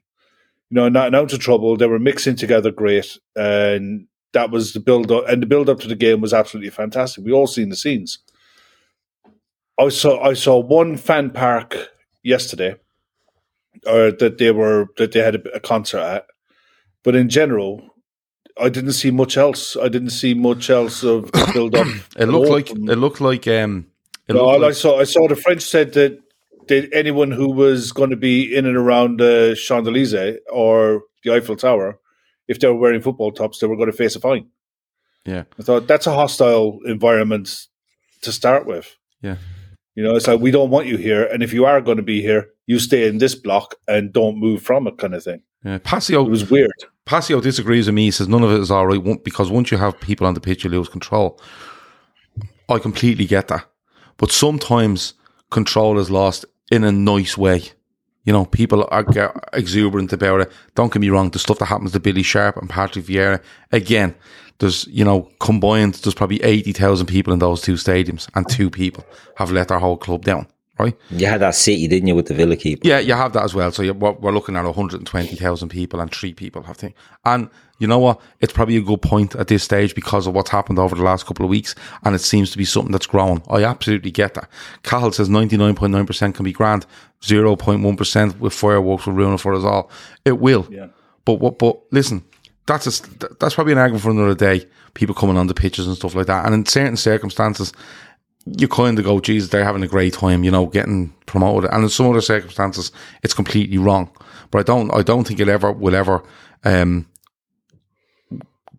E: You know, not out of trouble. They were mixing together great, and that was the build up. And the build up to the game was absolutely fantastic. We all seen the scenes. I saw I saw one fan park yesterday, or that they were that they had a, a concert at, but in general, I didn't see much else. I didn't see much else of build up.
C: It looked like it looked like um. It
E: No, all I saw I saw the French said that that anyone who was going to be in and around the Champs Elysees or the Eiffel Tower, if they were wearing football tops, they were going to face a fine.
C: yeah.
E: I thought that's a hostile environment to start with.
C: Yeah.
E: You know, it's like we don't want you here, and if you are going to be here, you stay in this block and don't move from it, kind of thing.
C: Yeah, Passio
E: It was weird.
C: Passio disagrees with me. He says none of it is all right because once you have people on the pitch, you lose control. I completely get that, but sometimes control is lost in a nice way. You know, people are exuberant about it. Don't get me wrong. The stuff that happens to Billy Sharp and Patrick Vieira, again, there's you know combined, there's probably eighty thousand people in those two stadiums, and two people have let their whole club down. Right?
D: You had that city, didn't you, with the Villa keeper?
C: Yeah, you have that as well. So you, we're, we're looking at 120,000 people and three people have to. And you know what? It's probably a good point at this stage because of what's happened over the last couple of weeks. And it seems to be something that's growing. I absolutely get that. Cahill says 99.9% can be grand. 0.1% with fireworks will ruin it for us all. It will.
E: Yeah.
C: But what? But listen, that's a, that's probably an argument for another day. People coming on the pitches and stuff like that. And in certain circumstances, you kind of go, Jesus, they're having a great time, you know, getting promoted. And in some other circumstances, it's completely wrong. But I don't, I don't think it ever will ever um,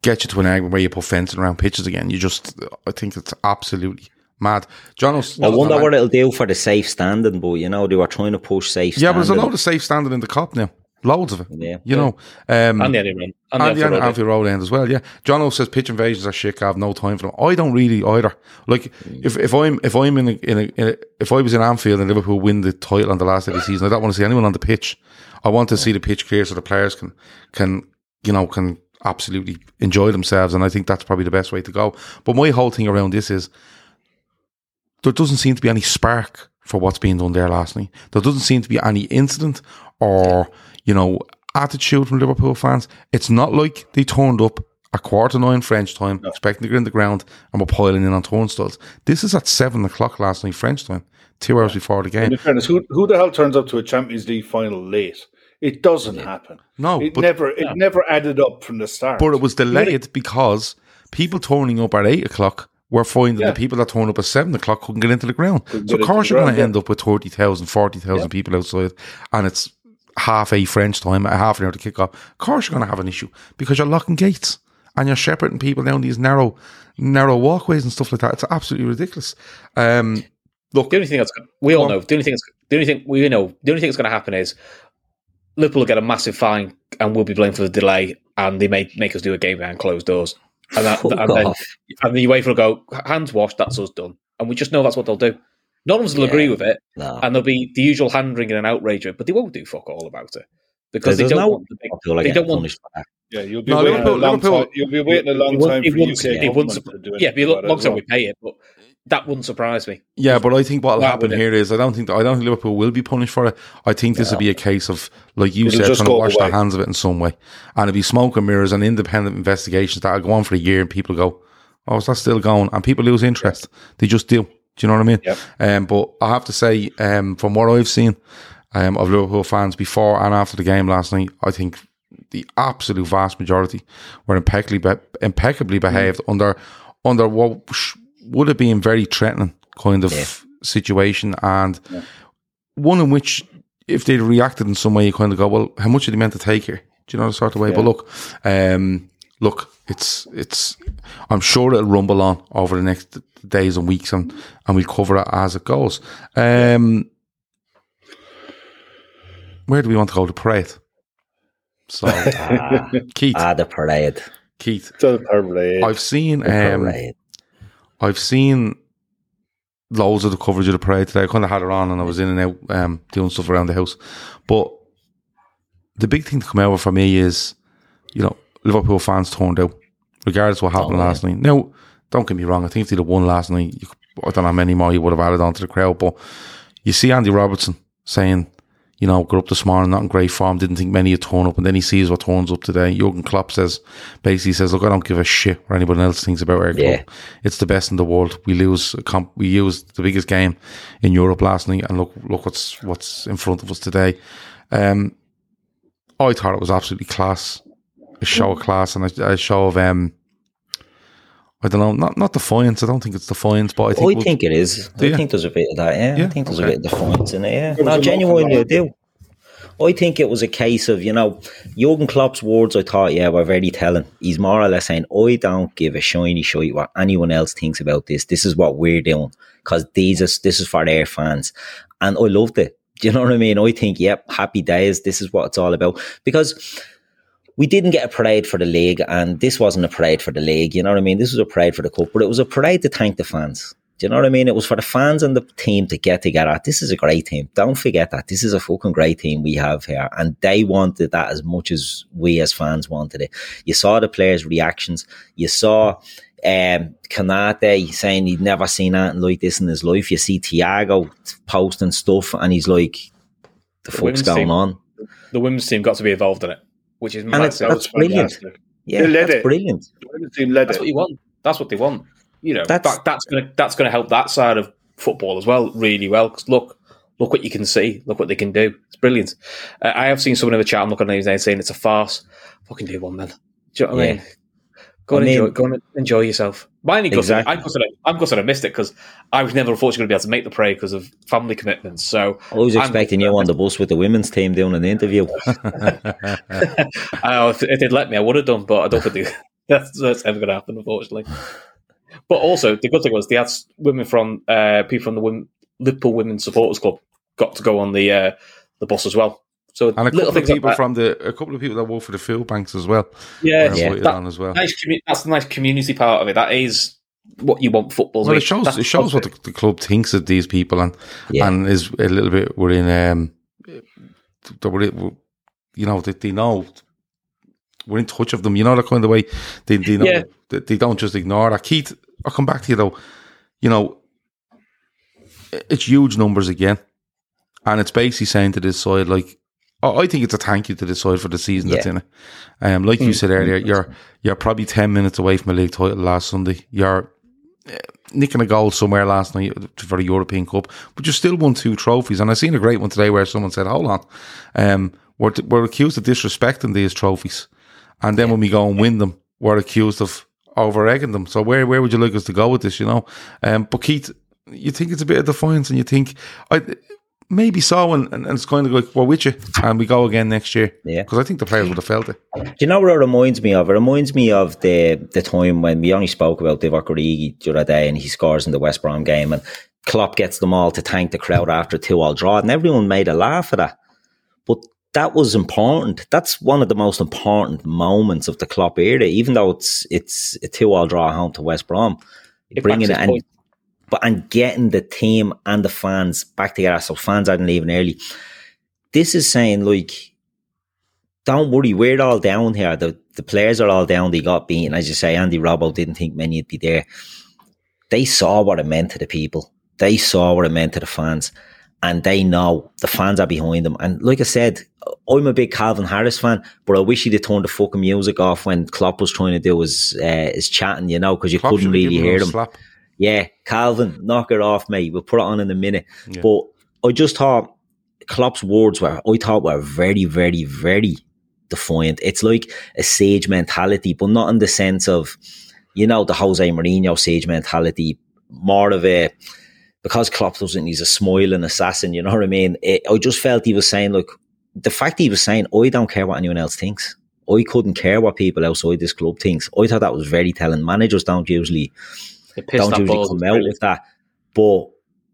C: get you to an argument where you put fencing around pitches again. You just, I think it's absolutely mad. John,
D: I wonder what it'll do for the safe standing, but you know, they were trying to push safe
C: yeah, but there's a lot of safe standing in the Kop now. Loads of it.
D: Yeah.
C: You know, um,
F: And the Anfield Road. And the
C: and the
F: Anfield
C: Anfield Road end as well. Yeah, John O says pitch invasions are shit. I have no time for them. I don't really either. Like if, if I'm if I'm in a, in, a, in a if I was in Anfield and Liverpool win the title on the last day of the season, I don't want to see anyone on the pitch. I want to see the pitch clear so the players can can you know can absolutely enjoy themselves, and I think that's probably the best way to go. But my whole thing around this is there doesn't seem to be any spark for what's being done there last night. There doesn't seem to be any incident or, you know, attitude from Liverpool fans. It's not like they turned up at quarter nine French time, expecting to get in the ground and were piling in on turnstiles. This is at seven o'clock last night French time, two hours before the game.
E: In fairness, who, who the hell turns up to a Champions League final late? It doesn't happen.
C: No,
E: it
C: but-
E: never it never added up from the start.
C: But it was delayed because people turning up at eight o'clock were finding
E: Yeah.
C: the people that turned up at seven o'clock couldn't get into the ground.
E: Couldn't
C: so of course you're going to
E: yeah.
C: end up with 30,000, 40,000 people outside and it's half a French time, a half an hour to kick off. Of course you're going to have an issue because you're locking gates and you're shepherding people down these narrow, narrow walkways and stuff like that. It's absolutely ridiculous. Um, look,
F: The only thing that's we all
C: Go on.
F: know. The only thing that's, the only thing we know. The only thing that's going to happen is Liverpool will get a massive fine and we'll be blamed for the delay. and they may make us do a game behind closed doors. And, that, and then
D: off.
F: and the UEFA will go hands washed. That's us done, and we just know that's what they'll do. None of us will
D: Yeah.
F: agree with it,
D: No.
F: and there'll be the usual hand wringing and outrage, but they won't do fuck all about it because they don't
D: no
F: want the big.
D: people are
F: They don't want.
D: punished for that.
E: Yeah, you'll be
C: No,
E: waiting
C: Liverpool-
E: a long
C: Liverpool-
E: time. You'll be waiting a long
F: It won't-
E: time
F: it
E: for
F: won't-
E: UK
F: it won't
E: to do
F: Yeah, be a
E: anything
F: lo-
E: about it
F: long time
E: well.
F: we pay it, but that wouldn't surprise me.
C: Yeah, but I think what'll
F: That
C: happen here is I don't think I don't think Liverpool will be punished for it. I think this will be a case of like you
E: It'll
C: said, trying to wash
E: away.
C: their hands of it in some way, and it'll be smoke and mirrors and independent investigations that'll go on for a year, and people go, "Oh, is that still going?" And people lose interest. They just do. Do you know what I mean?
E: Yep.
C: Um, but I have to say, um, from what I've seen um, of Liverpool fans before and after the game last night, I think the absolute vast majority were impeccably be- impeccably behaved under under what would have been very threatening kind of
D: Yeah.
C: situation and one in which if they reacted in some way you kind of go well how much are they meant to take here do you know the sort of way but look um look it's it's I'm sure it'll rumble on over the next days and weeks and and we'll cover it as it goes um where do we want to go to parade so
D: Ah,
C: Keith
D: ah, the parade.
C: Keith
E: So parade.
C: I've seen
D: The
C: um,
D: parade.
C: I've seen loads of the coverage of the parade today. I kind of had it on and I was in and out um, doing stuff around the house. But the big thing to come out of for me is, you know, Liverpool fans turned out, regardless of what happened
D: Oh, yeah.
C: last night. Now, don't get me wrong. I think if they'd have won last night, could- I don't know how many more you would have added onto the crowd. But you see Andy Robertson saying, you know, got up this morning, not in great form, didn't think many would torn up, and then he sees what turns up today. Jurgen Klopp says, basically says, look, I don't give a shit what anyone else thinks about our club.
D: Yeah.
C: It's the best in the world. We lose, comp- we used the biggest game in Europe last night, and look, look what's what's in front of us today. Um, I thought it was absolutely class, a show of class, and a, a show of um, I don't know, not not defiance. I don't think it's defiance, but I think
D: I
C: we'll-
D: think it is.
C: Do
D: I
C: you?
D: think there's a bit of that. Yeah,
C: Yeah?
D: I think there's
C: Okay.
D: a bit of defiance in it. Yeah,
E: There
D: no, genuinely, I do. I think it was a case of you know Jurgen Klopp's words. I thought, yeah, were very telling. He's more or less saying, "I don't give a shiny shite what anyone else thinks about this. This is what we're doing because these is this is for their fans." And I loved it. Do you know what I mean? I think, yep, happy days. This is what it's all about because we didn't get a parade for the league, and this wasn't a parade for the league. You know what I mean? This was a parade for the cup, but it was a parade to thank the fans. Do you know what I mean? It was for the fans and the team to get together. This is a great team. Don't forget that. This is a fucking great team we have here. And they wanted that as much as we as fans wanted it. You saw the players' reactions. You saw um, Konate saying he'd never seen anything like this in his life. You see Thiago posting stuff and he's like, the fuck's going
F: team-
D: on?
F: The women's team got to be involved in it, which is
D: And it's,
F: massive.
D: that's brilliant.
E: fantastic.
D: Yeah,
E: They led
D: that's
E: it.
D: brilliant.
E: The women's team led
F: That's
E: it.
F: what you want. That's what they want. You know,
D: That's-
F: that, that's gonna that's gonna help that side of football as well, really well. 'Cause look, look what you can see. Look what they can do. It's brilliant. Uh, I have seen someone in the chat. I'm looking at his saying it's a farce. Fucking do one, man. Do you know what I mean? Go and
D: I mean-
F: enjoy. Go and enjoy yourself. Mine,
D: Exactly.
F: I'm gutted. I'm gutted I missed it because I was never unfortunately going to be able to make the parade because of family commitments. So
D: I was
F: I'm-
D: expecting you on the bus with the women's team doing an interview.
F: I, if, if they'd let me, I would have done, but I don't think that's, that's ever going to happen, unfortunately. But also, the good thing was they had women from uh, people from the women, Liverpool Women's Supporters Club got to go on the uh, the bus as well. So
C: and a couple of
F: things like
C: people
F: that.
C: from the a couple of people that work for the food banks as well.
F: yeah,
D: Yeah.
F: that-
C: as well.
F: nice. commu- That's the nice community part of it. That is what you want football.
C: Well, it shows
F: That's
C: it shows what the, the club thinks of these people, and
D: Yeah.
C: and is a little bit we're in. Um, we're, we're- you know, they, they know we're in touch of them. You know that kind of way. They they know
F: Yeah.
C: that they don't just ignore that. Keith, I'll come back to you though. You know, it's huge numbers again, and it's basically saying to this side like. I think it's a thank you to the side for the season that's in it. Um, like you said earlier, you're you're probably ten minutes away from a league title last Sunday. You're nicking a goal somewhere last night for the European Cup, but you still won two trophies. And I seen a great one today where someone said, "Hold on, um, we're we're accused of disrespecting these trophies, and then when we go and win them, we're accused of over egging them. So where where would you like us to go with this? You know, um, but Keith, you think it's a bit of defiance, and you think I." Maybe so, and, and it's kind of like we're with you, and we go again next year.
D: Yeah.
C: because I think the players would have felt it.
D: Do you know what it reminds me of? It reminds me of the the time when we only spoke about Divock Origi the other day and he scores in the West Brom game and Klopp gets them all to thank the crowd after a two all draw and everyone made a laugh at that. But that was important. That's one of the most important moments of the Klopp era, even though it's it's a two-all draw home to West Brom.
F: It
D: bringing it and
F: point.
D: But and getting the team and the fans back together. So fans aren't leaving early. This is saying like, don't worry, we're all down here. The the players are all down. They got beaten, as you say. Andy Robbo didn't think many would be there. They saw what it meant to the people. They saw what it meant to the fans, and they know the fans are behind them. And like I said, I'm a big Calvin Harris fan, but I wish he'd have turned the fucking music off when Klopp was trying to do his uh, his chatting, you know, because you
C: Klopp
D: couldn't really hear him.
C: Slap.
D: Yeah, Calvin, knock it off, mate. We'll put it on in a minute.
C: Yeah.
D: But I just thought Klopp's words were, I thought were very, very, very defiant. It's like a sage mentality, but not in the sense of, you know, the Jose Mourinho sage mentality, more of a, because Klopp doesn't, he's a smiling assassin, you know what I mean? It, I just felt he was saying, look, the fact he was saying, I don't care what anyone else thinks. I couldn't care what people outside this club thinks. I thought that was very telling. Managers don't usually don't usually come out with that. But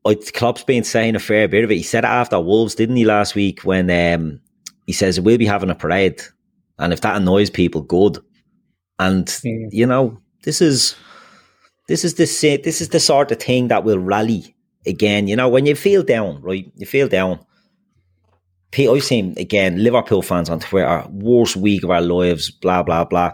D: I, Klopp's been saying a fair bit of it. He said it after Wolves, didn't he, last week when um, he says we'll be having a parade, and if that annoys people, good. And
F: Mm.
D: you know, this is this is the this is the sort of thing that will rally again. You know, when you feel down, right? You feel down. I've seen again Liverpool fans on Twitter, worst week of our lives, blah blah blah.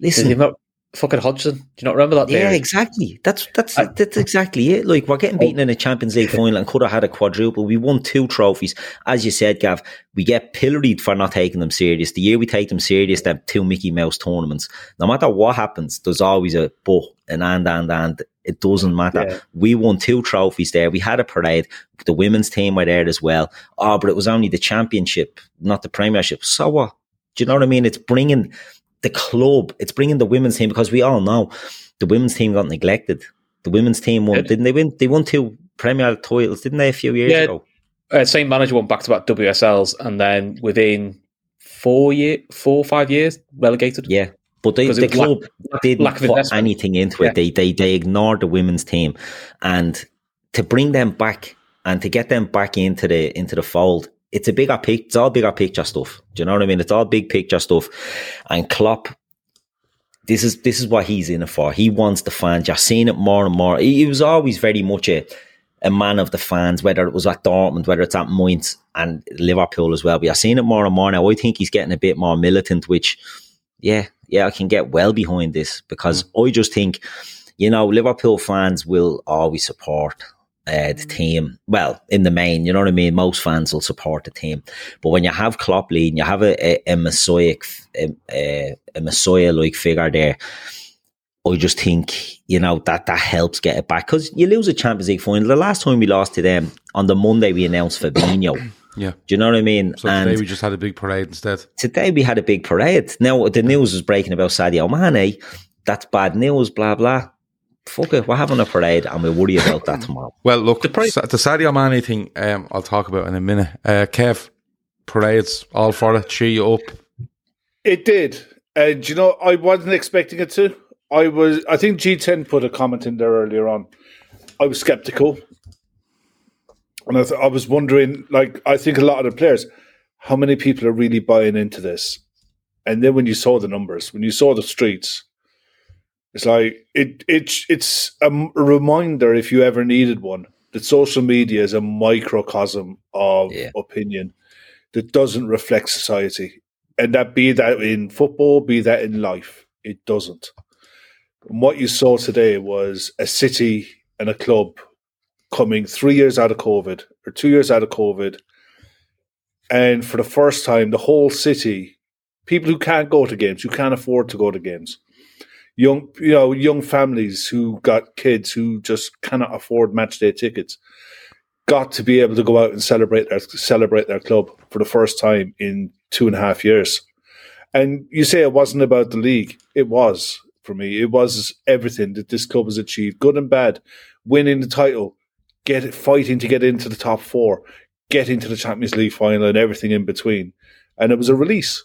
D: Listen,
F: not fucking Hodgson? Do you not remember that?
D: yeah, exactly. That's that's
F: I-
D: that's exactly it. Like we're getting beaten in a Champions League final and could have had a quadruple. We won two trophies, as you said, Gav. We get pilloried for not taking them serious. The year we take them serious, them two Mickey Mouse tournaments. No matter what happens, there's always a but, an and and and. It doesn't matter.
F: Yeah.
D: We won two trophies there. We had a parade. The women's team were there as well. Oh, but it was only the championship, not the Premiership. So what? Do you know what I mean? It's bringing the club. It's bringing the women's team because we all know the women's team got neglected. The women's team won,
F: Yeah.
D: didn't they win? They won two Premier titles, didn't they, a few years
F: Yeah.
D: ago?
F: uh, same manager won back to back WSLs, and then within four year, four or five years, relegated.
D: Yeah. But they, the
F: it was lack-
D: club
F: lack-
D: didn't
F: lack
D: put anything into it.
F: Yeah.
D: They, they they ignored the women's team, and to bring them back and to get them back into the into the fold, it's a bigger pic. It's all bigger picture stuff. Do you know what I mean? It's all big picture stuff. And Klopp, this is this is what he's in it for. He wants the fans. You're seeing it more and more. He, he was always very much a a man of the fans, whether it was at Dortmund, whether it's at Mainz and Liverpool as well. But you're seeing it more and more now. I think he's getting a bit more militant, which, yeah, yeah, I can get well behind this because mm. I just think, you know, Liverpool fans will always support uh, the team. Well, in the main, you know what I mean? Most fans will support the team. But when you have Klopp leading, you have a, a, a messiah, a, a, messiah-like figure there, I just think, you know, that that helps get it back. Because you lose a Champions League final. The last time we lost to them, on the Monday we announced Fabinho.
C: Yeah.
D: Do you know what I mean?
C: So
D: and
C: today we just had a big parade instead.
D: today we had a big parade. Now the news is breaking about Sadio Mane. That's bad news, blah, blah. Fuck it, we're having a parade and we'll worry about that tomorrow.
C: Well, look, the, the Sadio Mane thing, um, I'll talk about in a minute. Uh, Kev, parades, all for it, cheer you up.
E: It did. And you know, I wasn't expecting it to. I was I think G10 put a comment in there earlier on. I was skeptical. And I, th- I was wondering, like, I think a lot of the players, how many people are really buying into this? And then when you saw the numbers, when you saw the streets, it's like it it it's a reminder if you ever needed one that social media is a microcosm of
D: Yeah.
E: opinion that doesn't reflect society, and that be that in football, be that in life, it doesn't. And what you saw today was a city and a club coming three years out of COVID or two years out of COVID, and for the first time, the whole city, people who can't go to games, who can't afford to go to games, young you know young families who got kids who just cannot afford match day tickets, got to be able to go out and celebrate their celebrate their club for the first time in two and a half years. And you say it wasn't about the league. It was for me. It was everything that this club has achieved, good and bad. Winning the title, get fighting to get into the top four, getting to the Champions League final, and everything in between. And it was a release.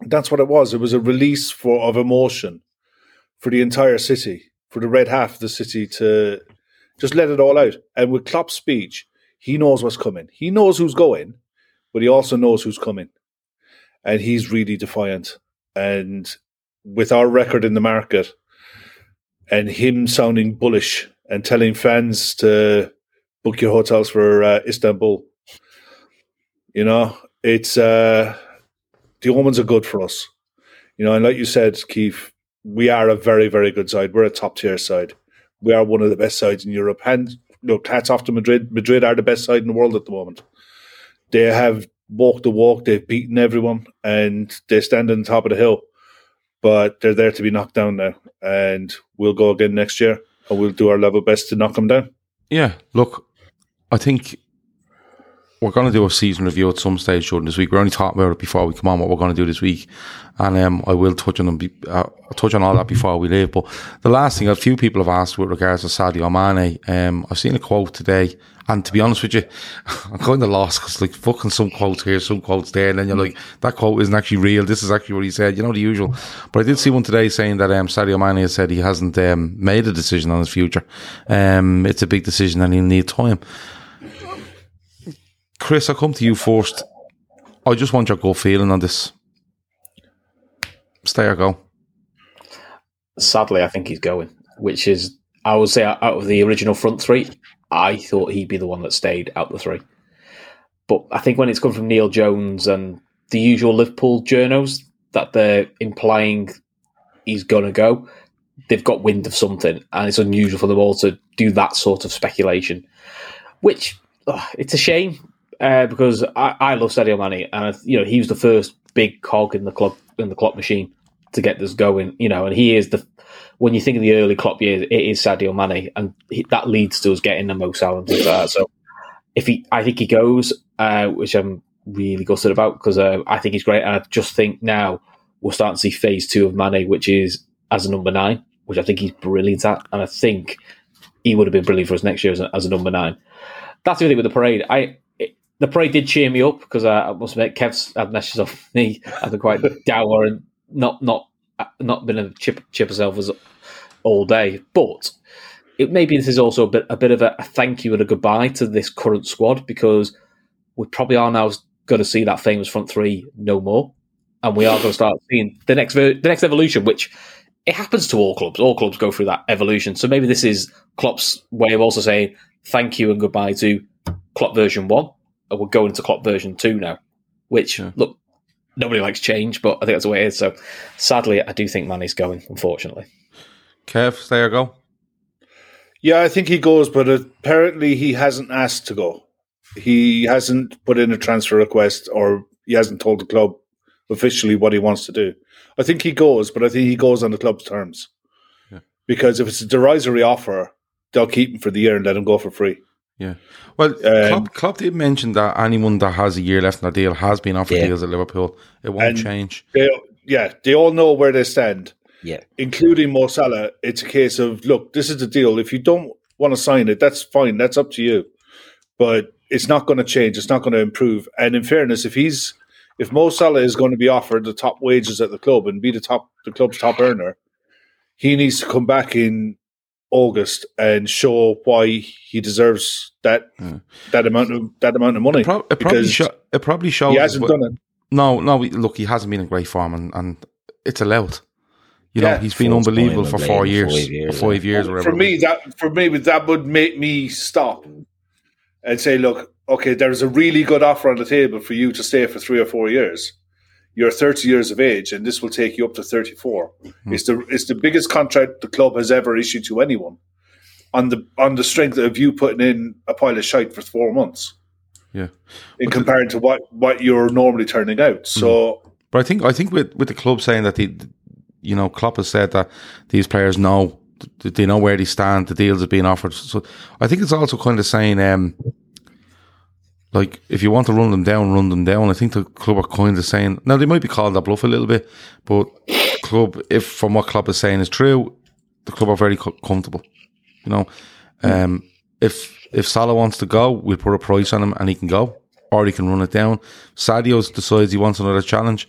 E: That's what it was. It was a release for of emotion for the entire city, for the red half of the city to just let it all out. And with Klopp's speech, he knows what's coming. He knows who's going, but he also knows who's coming. And he's really defiant. And with our record in the market and him sounding bullish and telling fans to book your hotels for uh, Istanbul, you know, it's uh, the omens are good for us. You know, and like you said, Keith, we are a very, very good side. We're a top tier side. We are one of the best sides in Europe. And look, hats off to Madrid. Madrid are the best side in the world at the moment. They have walked the walk. They've beaten everyone, and they stand on the top of the hill. But they're there to be knocked down now, and we'll go again next year, and we'll do our level best to knock them down.
C: Yeah, look, I think we're going to do a season review at some stage during this week. We're only talking about it before we come on what we're going to do this week, and um, I will touch on them, be, uh, touch on all that before we leave. But the last thing, a few people have asked with regards to Sadio Mane. Um, I've seen a quote today, and to be honest with you, I'm kind of lost because like fucking some quotes here, some quotes there, and then you're like, that quote isn't actually real. This is actually what he said. You know the usual. But I did see one today saying that um, Sadio Mane has said he hasn't um, made a decision on his future. Um, it's a big decision, and he'll need time. Chris, I'll come to you first. I just want your gut feeling on this. Stay or go?
F: Sadly, I think he's going, which is, I would say, out of the original front three, I thought he'd be the one that stayed out the three. But I think when it's come from Neil Jones and the usual Liverpool journos that they're implying he's going to go, they've got wind of something. And it's unusual for them all to do that sort of speculation, which it's a shame uh, because I, I love Sadio Mane, and you know he was the first big cog in the club in the clock machine to get this going. You know, and he is the when you think of the early Klopp years, it is Sadio Mane, and he, that leads to us getting the Mo Salah and things like that. So if he, I think he goes, uh, which I'm really gutted about because uh, I think he's great, and I just think now we're starting to see phase two of Mane, which is as a number nine, which I think he's brilliant at, and I think he would have been brilliant for us next year as a, as a number nine. That's the thing with the parade. I the parade did cheer me up because I, I must admit Kev's had messages off me I've been quite dour and not not not been a chip chip herself as all day. But it maybe this is also a bit a bit of a, a, thank you and a goodbye to this current squad because we probably are now going to see that famous front three no more, and we are going to start seeing the next the next evolution, which it happens to all clubs. All clubs go through that evolution. So maybe this is Klopp's way of also saying thank you and goodbye to Klopp version one we're going to Klopp version two now. Which yeah. look, nobody likes change, but I think that's the way it is. So sadly, I do think Mane's going. Unfortunately,
C: Kev, stay or go.
E: Yeah, I think he goes, but apparently he hasn't asked to go. He hasn't put in a transfer request, or he hasn't told the club officially what he wants to do. I think he goes, but I think he goes on the club's terms. Yeah. Because if it's a derisory offer, they'll keep him for the year and let him go for free.
C: Yeah. Well, um, Klopp, Klopp did mention that anyone that has a year left in their deal has been offered yeah. deals at Liverpool. It won't change.
E: They, yeah, they all know where they stand.
D: Yeah.
E: Including Mo Salah. It's a case of, look, this is the deal. If you don't want to sign it, that's fine. That's up to you. But it's not going to change. It's not going to improve. And in fairness, if he's if Mo Salah is going to be offered the top wages at the club and be the top the club's top earner, he needs to come back in August and show why he deserves that yeah. that amount of that amount of money.
C: It, pro- it probably sh- it probably shows
E: he hasn't done it.
C: No, no. Look, he hasn't been in great form, and, and it's allowed. You know, yeah, he's been unbelievable for four years, five years, five years.
E: For me, that for me that would make me stop and say, look, okay, there's a really good offer on the table for you to stay for three or four years you're 30 years of age and this will take you up to 34. Mm-hmm. It's the it's the biggest contract the club has ever issued to anyone on the on the strength of you putting in a pile of shite for four months.
C: Yeah.
E: In comparison to what, what you're normally turning out. So
C: mm-hmm. But I think I think with with the club saying that the, you know, Klopp has said that these players know they know where they stand, the deals are being offered. So I think it's also kind of saying, um, like if you want to run them down, run them down. I think the club are kind of saying now they might be called that bluff a little bit, but club, if from what club is saying is true, the club are very co- comfortable. You know, um, if if Salah wants to go, we'll put a price on him and he can go, or he can run it down. Sadio decides he wants another challenge.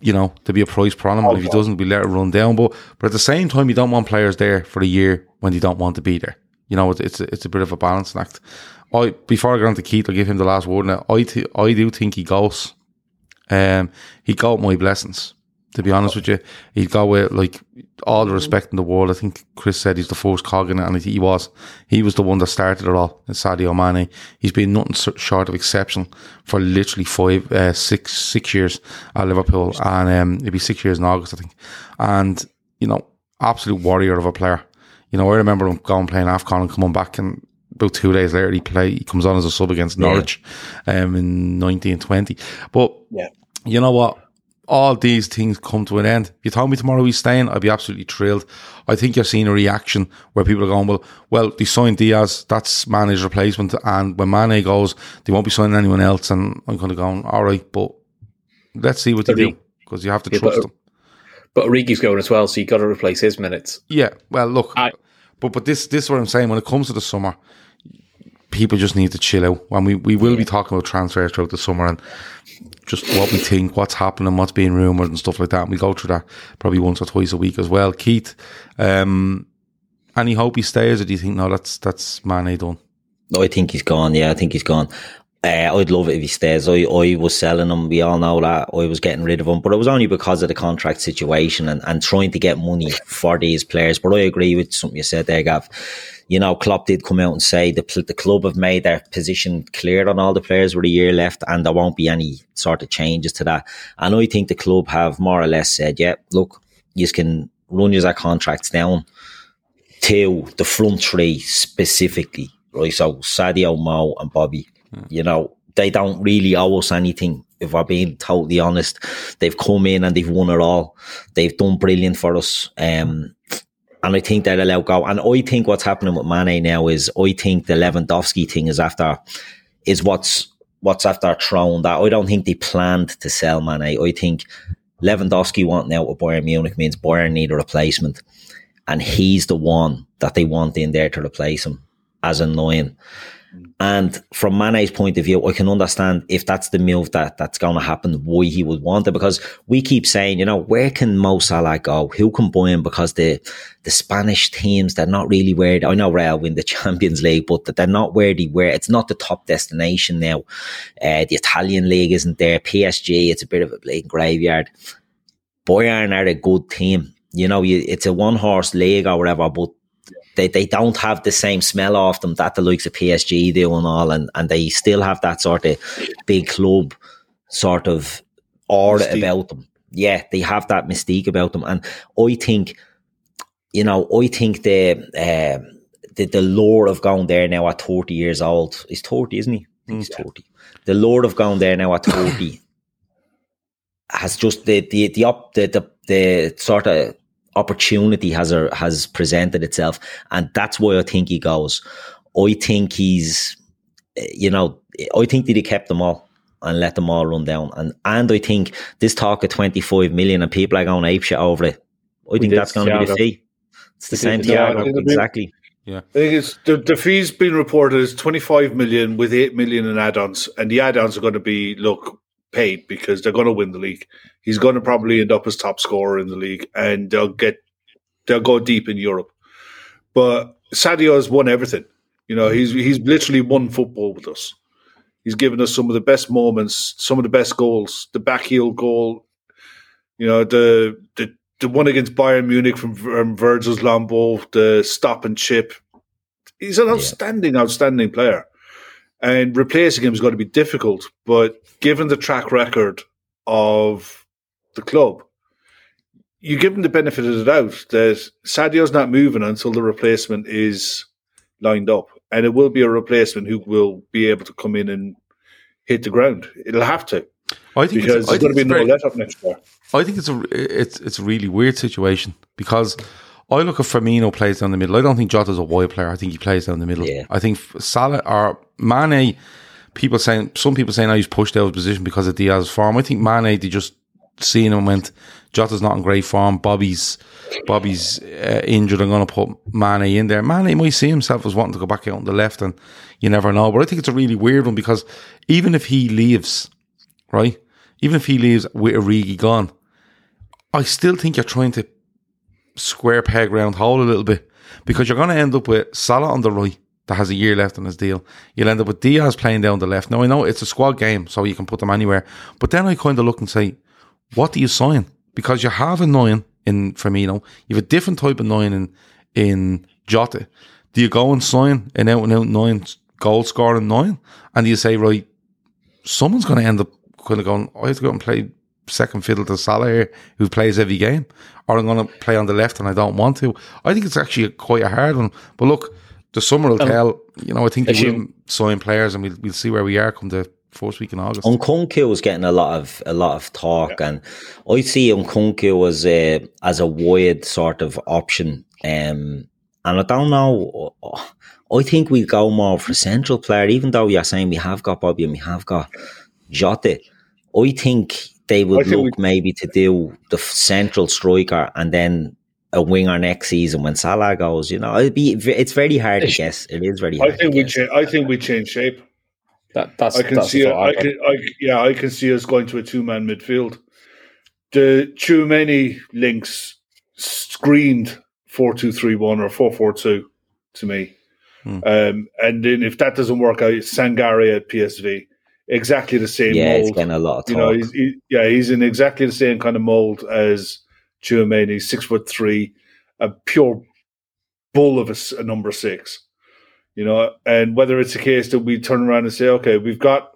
C: You know, to be a price problem. But if he doesn't, we let it run down. But but at the same time, you don't want players there for a year when you don't want to be there. You know, it's it's a, it's a bit of a balancing act. I before I go on to Keith, I'll give him the last word. Now, I th- I do think he goes. Um, he got my blessings. To be honest with you, he got with like all the respect in the world. I think Chris said he's the first cog in it, and he was. He was the one that started it all. Sadio Mane. He's been nothing short of exceptional for literally five, uh, six, six years at Liverpool, and um, it'll be six years in August, I think. And you know, absolute warrior of a player. You know, I remember him going playing Afcon and coming back and about two days later he play he comes on as a sub against Norwich yeah. um, in nineteen twenty. But
F: yeah.
C: you know what? All these things come to an end. If you told me tomorrow he's staying, I'd be absolutely thrilled. I think you're seeing a reaction where people are going, Well, well, they signed Diaz, that's Mane's replacement, and when Mane goes, they won't be signing anyone else and I'm kinda going, All right, but let's see what they do. Because you have to
F: yeah,
C: trust
F: but,
C: them.
F: But Origi's going as well, so you gotta replace his minutes.
C: Yeah. Well look
F: I,
C: but but this this is what I'm saying. When it comes to the summer, people just need to chill out. When we, we will yeah. be talking about transfers throughout the summer and just what we think, what's happening, what's being rumoured and stuff like that. And we go through that probably once or twice a week as well. Keith, um, any hope he stays, or do you think no, that's that's Mane done?
D: No, I think he's gone. Yeah, I think he's gone. Uh, I'd love it if he stays. I, I was selling him. We all know that I was getting rid of him, but it was only because of the contract situation and, and trying to get money for these players. But I agree with something you said there, Gav. You know, Klopp did come out and say the the club have made their position clear on all the players with a year left, and there won't be any sort of changes to that. And I think the club have more or less said, "Yeah, look, you can run your contracts down to the front three specifically, right? So Sadio, Mo, and Bobby." You know, they don't really owe us anything. If we're being totally honest, they've come in and they've won it all. They've done brilliant for us. Um, and I think they'll allow go. And I think what's happening with Mane now is I think the Lewandowski thing is after is what's what's after thrown that I don't think they planned to sell Mane. I think Lewandowski wanting out of Bayern Munich means Bayern need a replacement. And he's the one that they want in there to replace him as a. And from Mane's point of view, I can understand if that's the move that that's going to happen, why he would want it. Because we keep saying, you know, where can Mo Salah go? Who can buy him? Because the the Spanish teams, they're not really where I know Real win the Champions League, but they're not where they were. It's not the top destination now. Uh, the Italian league isn't there. PSG, it's a bit of a blatant graveyard. Bayern are a good team. You know, you, it's a one horse league or whatever, but they, they don't have the same smell off them that the likes of PSG do and all, and, and they still have that sort of big club sort of aura mystique. about them. Yeah, they have that mystique about them, and I think, you know, I think the uh, the the lure of going there now at thirty years old. He's thirty, isn't he? he's yeah. thirty. The lure of going there now at thirty has just the the the up the, the the sort of opportunity has a, has presented itself, and that's why I think he goes. I think he's, you know, I think that he kept them all and let them all run down, and and I think this talk of twenty five million and people are going ape shit over it. I think that's going to be the fee. It's the same Thiago, exactly.
C: Yeah,
E: I think it's the, the fees being reported as 25 million with 8 million in add-ons, and the add-ons are going to be look paid because they're going to win the league. He's going to probably end up as top scorer in the league, and they'll get they'll go deep in Europe. But Sadio has won everything. You know, he's he's literally won football with us. He's given us some of the best moments, some of the best goals. The back heel goal, you know, the the the one against Bayern Munich from, from Virgil's ball, the stop and chip. He's an outstanding, yeah. outstanding player. And replacing him is going to be difficult. But given the track record of the club, you give him the benefit of the doubt that Sadio's not moving until the replacement is lined up. And it will be a replacement who will be able to come in and hit the ground. It'll have to
C: I think
E: because
C: it's, I
E: there's going to be no let up next year.
C: I think it's a it's it's a really weird situation because I look at Firmino plays down the middle. I don't think Jota's a wide player. I think he plays down the middle.
D: Yeah.
C: I think Salah or Mane. People saying some people saying now he's pushed out of position because of Diaz's form. I think Mane they just seen him and went Jota's not in great form. Bobby's Bobby's uh, injured. I'm going to put Mane in there. Mane might see himself as wanting to go back out on the left, and you never know. But I think it's a really weird one because even if he leaves, right? Even if he leaves with Origi gone, I still think you're trying to square peg round hole a little bit because you're going to end up with Salah on the right that has a year left on his deal. You'll end up with Diaz playing down the left. Now I know it's a squad game, so you can put them anywhere. But then I kind of look and say, what do you sign? Because you have a nine in Firmino, you have a different type of nine in in Jota. Do you go and sign an out and out nine goal scoring nine, and you say right? Someone's going to end up kind of going. I have to go and play second fiddle to Salah here, who plays every game, or I'm going to play on the left and I don't want to. I think it's actually quite a hard one. But look, the summer will
F: Um,
C: tell. You know, I think
F: if
C: they
F: you-
C: will sign players, and we'll we'll see where we are come the first week in August.
D: Nkunku was getting a lot of a lot of talk, and I see Nkunku as a as a wide sort of option. Um, and I don't know. I think we go more for a central player, even though you're saying we have got Bobby and we have got Jota. I think they would
E: think
D: look maybe to do the central striker and then a winger next season when Salah goes. You know, it'd be it's very hard to guess. It is very hard.
E: I think
D: to
E: we
D: guess.
E: cha- I think we change shape.
F: That, that's
E: I can
F: that's
E: see it. I can, I, yeah, I can see us going to a two man midfield. The too many links screened four two three one or four four two to me.
C: Hmm.
E: Um, and then if that doesn't work out, Sangare at PSV, exactly the same
D: Yeah, it's
E: mold.
D: getting a lot of
E: You know, he's, he, yeah, he's in exactly the same kind of mold as Tchouameni. He's six foot three, a pure bull of a number six. You know, and whether it's a case that we turn around and say, okay, we've got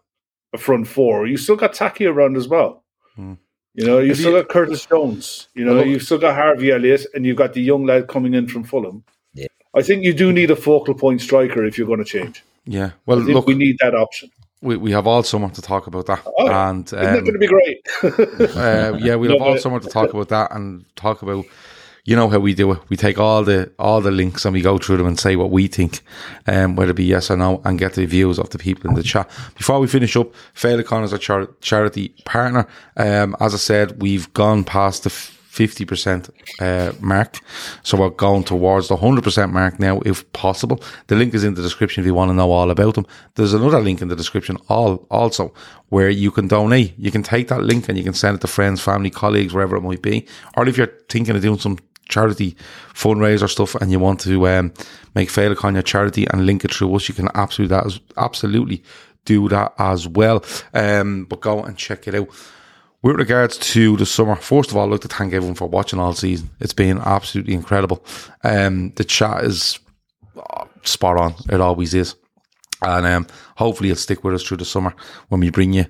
E: a front four, you still got Taki around as well.
C: Hmm.
E: You know, you've
C: Have
E: still
C: you-
E: got Curtis Jones. You know, you've still got Harvey Elliott, and you've got the young lad coming in from Fulham.
D: Yeah.
E: I think you do need a focal point striker if you're going to change.
C: yeah. Well,
E: I think
C: look,
E: we need that option
C: we, we have all summer to talk about that.
E: Oh,
C: and um,
E: going to be great?
C: uh, yeah, we'll have all
E: but...
C: summer to talk about that and talk about. You know how we do it. We take all the all the links and we go through them and say what we think, um, whether it be yes or no, and get the views of the people in the chat. Before we finish up, Fail is a char- charity partner. Um, as I said, we've gone past the f- 50% uh, mark. So we're going towards the 100% mark now, if possible. The link is in the description if you want to know all about them. There's another link in the description all, also where you can donate. You can take that link and you can send it to friends, family, colleagues, wherever it might be. Or if you're thinking of doing some charity fundraiser stuff and you want to um, make Féileacáin your charity and link it through us, you can absolutely that absolutely do that as well. Um, but go and check it out. With regards to the summer, first of all, I'd like to thank everyone for watching all season. It's been absolutely incredible. Um, the chat is uh, spot on. It always is. And um, hopefully it'll stick with us through the summer when we bring you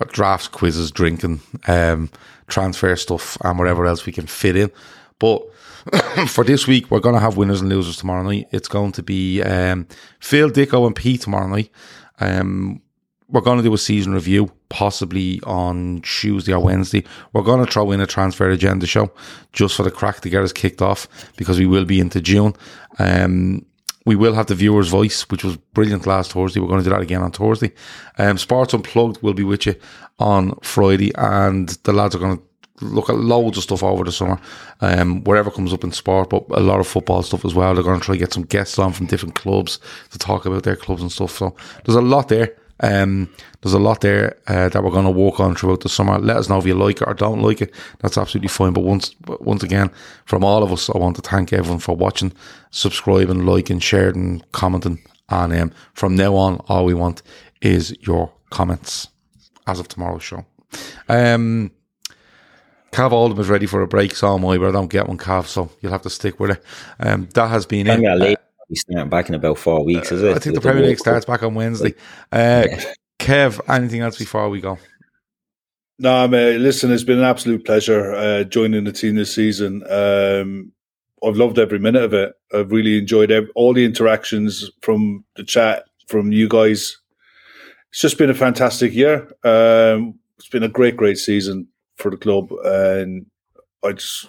C: uh, drafts, quizzes, drinking, um, transfer stuff, and whatever else we can fit in. But for this week, we're going to have winners and losers tomorrow night. It's going to be um, Phil, Dicko, and Pete tomorrow night. Um, we're going to do a season review, possibly on Tuesday or Wednesday. We're going to throw in a transfer agenda show just for the crack to get us kicked off because we will be into June. Um, we will have the viewer's voice, which was brilliant last Thursday. We're going to do that again on Thursday. Um, Sports Unplugged will be with you on Friday, and the lads are going to look at loads of stuff over the summer, um, wherever comes up in sport, but a lot of football stuff as well. They're going to try to get some guests on from different clubs to talk about their clubs and stuff. So there's a lot there. Um, there's a lot there uh, that we're going to walk on throughout the summer. Let us know if you like it or don't like it. That's absolutely fine. But once, once again, from all of us, I want to thank everyone for watching, subscribing, liking, sharing, commenting. And um, from now on, all we want is your comments as of tomorrow's show. Um, Cav Oldham is ready for a break, so am I, but I don't get one, Cav, so you'll have to stick with it. Um, that has been it.
D: Premier be starting back in about four weeks, is it?
C: I think the
D: With
C: Premier League starts back on Wednesday. Uh, Kev, anything else before we go?
E: No, I man, listen, it's been an absolute pleasure uh, joining the team this season. Um, I've loved every minute of it. I've really enjoyed ev- all the interactions from the chat, from you guys. It's just been a fantastic year. Um, it's been a great, great season for the club, and I just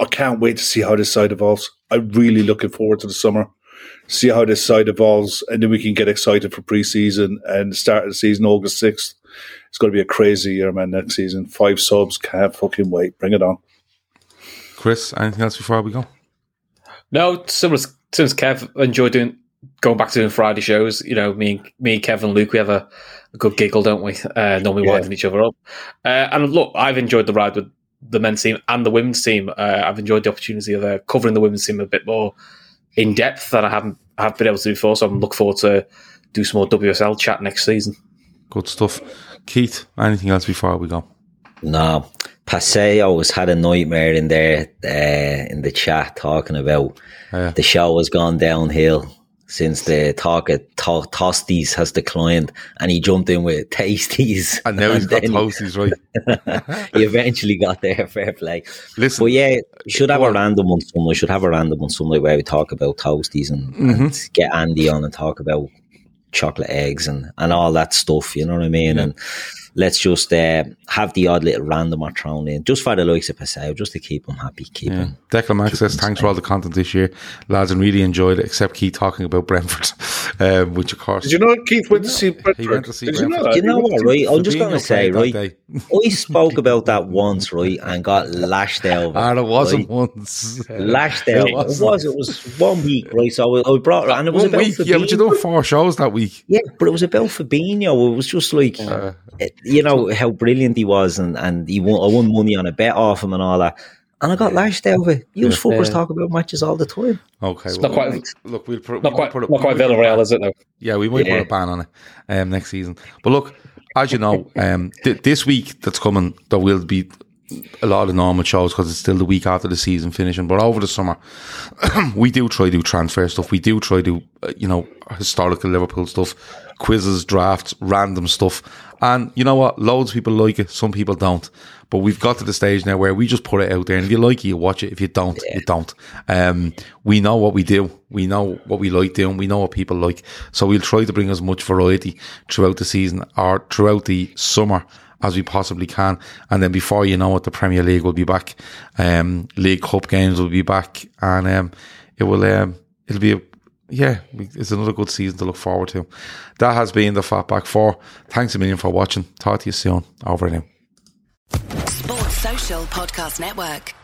E: I can't wait to see how this side evolves. I'm really looking forward to the summer, see how this side evolves, and then we can get excited for preseason and start the season August sixth. It's going to be a crazy year, man. Next season, five subs, can't fucking wait. Bring it on.
C: Chris, anything else before we go?
F: No, similar since Kev enjoyed doing going back to doing Friday shows. You know, me and me and Kev and Luke, we have a, a good giggle, don't we? Uh, normally
E: Yeah.
F: winding each other up. Uh, and look, I've enjoyed the ride with the men's team and the women's team. Uh, I've enjoyed the opportunity of uh, covering the women's team a bit more in depth than I haven't have been able to do before. So I'm looking forward to do some more WSL chat next season.
C: Good stuff. Keith, anything else before we go?
D: No, Paseo has had a nightmare in there uh, in the chat talking about
C: Yeah.
D: the show has gone downhill since the talk of to- tosties has declined, and he jumped in with tasties,
C: And now he's got
D: then
C: toasties, right?
D: he eventually got there. Fair play.
C: Listen,
D: But yeah, should have a random one. Some we should have a random one somewhere where we talk about toasties and,
C: Mm-hmm.
D: and get Andy on and talk about chocolate eggs and, and all that stuff. You know what I mean? And let's just uh, have the odd little randomer thrown in, just for the likes of Paseo, just to keep them happy. Keep
C: Yeah.
D: them.
C: Declan Max says, thanks for all the content this year. Lads, and really enjoyed it, except keep talking about Brentford, um, which of course.
E: Did you know Keith went to see Brentford?
C: He went to see
E: Did you know
C: Brentford.
E: that?
D: You know what, right? I'm just going to say, right?
C: day.
D: I spoke about that once, right, and got lashed out.
C: And it wasn't
D: right?
C: once.
D: Lashed out.
C: It
D: It
C: wasn't.
D: was. It was one week, right? So I I brought, and it was
C: One
D: about
C: week, yeah, but you
D: Fabinho.
C: done four shows that week.
D: Yeah, but it was about Fabinho. It was just like,
C: Uh,
D: you know, how brilliant he was, and, and he won, I won money on a bet off him and all that. And I got lashed out of it. You fuckers
F: Yeah.
D: talk about matches all the time.
C: Okay,
F: It's
C: well,
F: not quite-
C: look, we'll put,
F: Not
C: we'll
F: quite,
C: put a-
F: not quite
C: we'll
F: Villarreal, is it though?
C: Yeah, we might
D: Yeah.
C: put a ban on it um, next season. But look, as you know, um, th- this week that's coming, there will be a lot of normal shows because it's still the week after the season finishing. But over the summer, we do try to do transfer stuff. We do try to, uh, you know, historical Liverpool stuff, quizzes, drafts, random stuff. And you know what? Loads of people like it. Some people don't. But we've got to the stage now where we just put it out there. And if you like it, you watch it. If you don't, you don't. Um, we know what we do. We know what we like doing. We know what people like. So we'll try to bring as much variety throughout the season or throughout the summer as we possibly can. And then before you know it, the Premier League will be back. Um, League Cup games will be back. And, um, it will, um, it'll be a, yeah, it's another good season to look forward to. That has been the Fatback 4. Thanks a million for watching. Talk to you soon. Over and out.
G: Sports Social Podcast Network.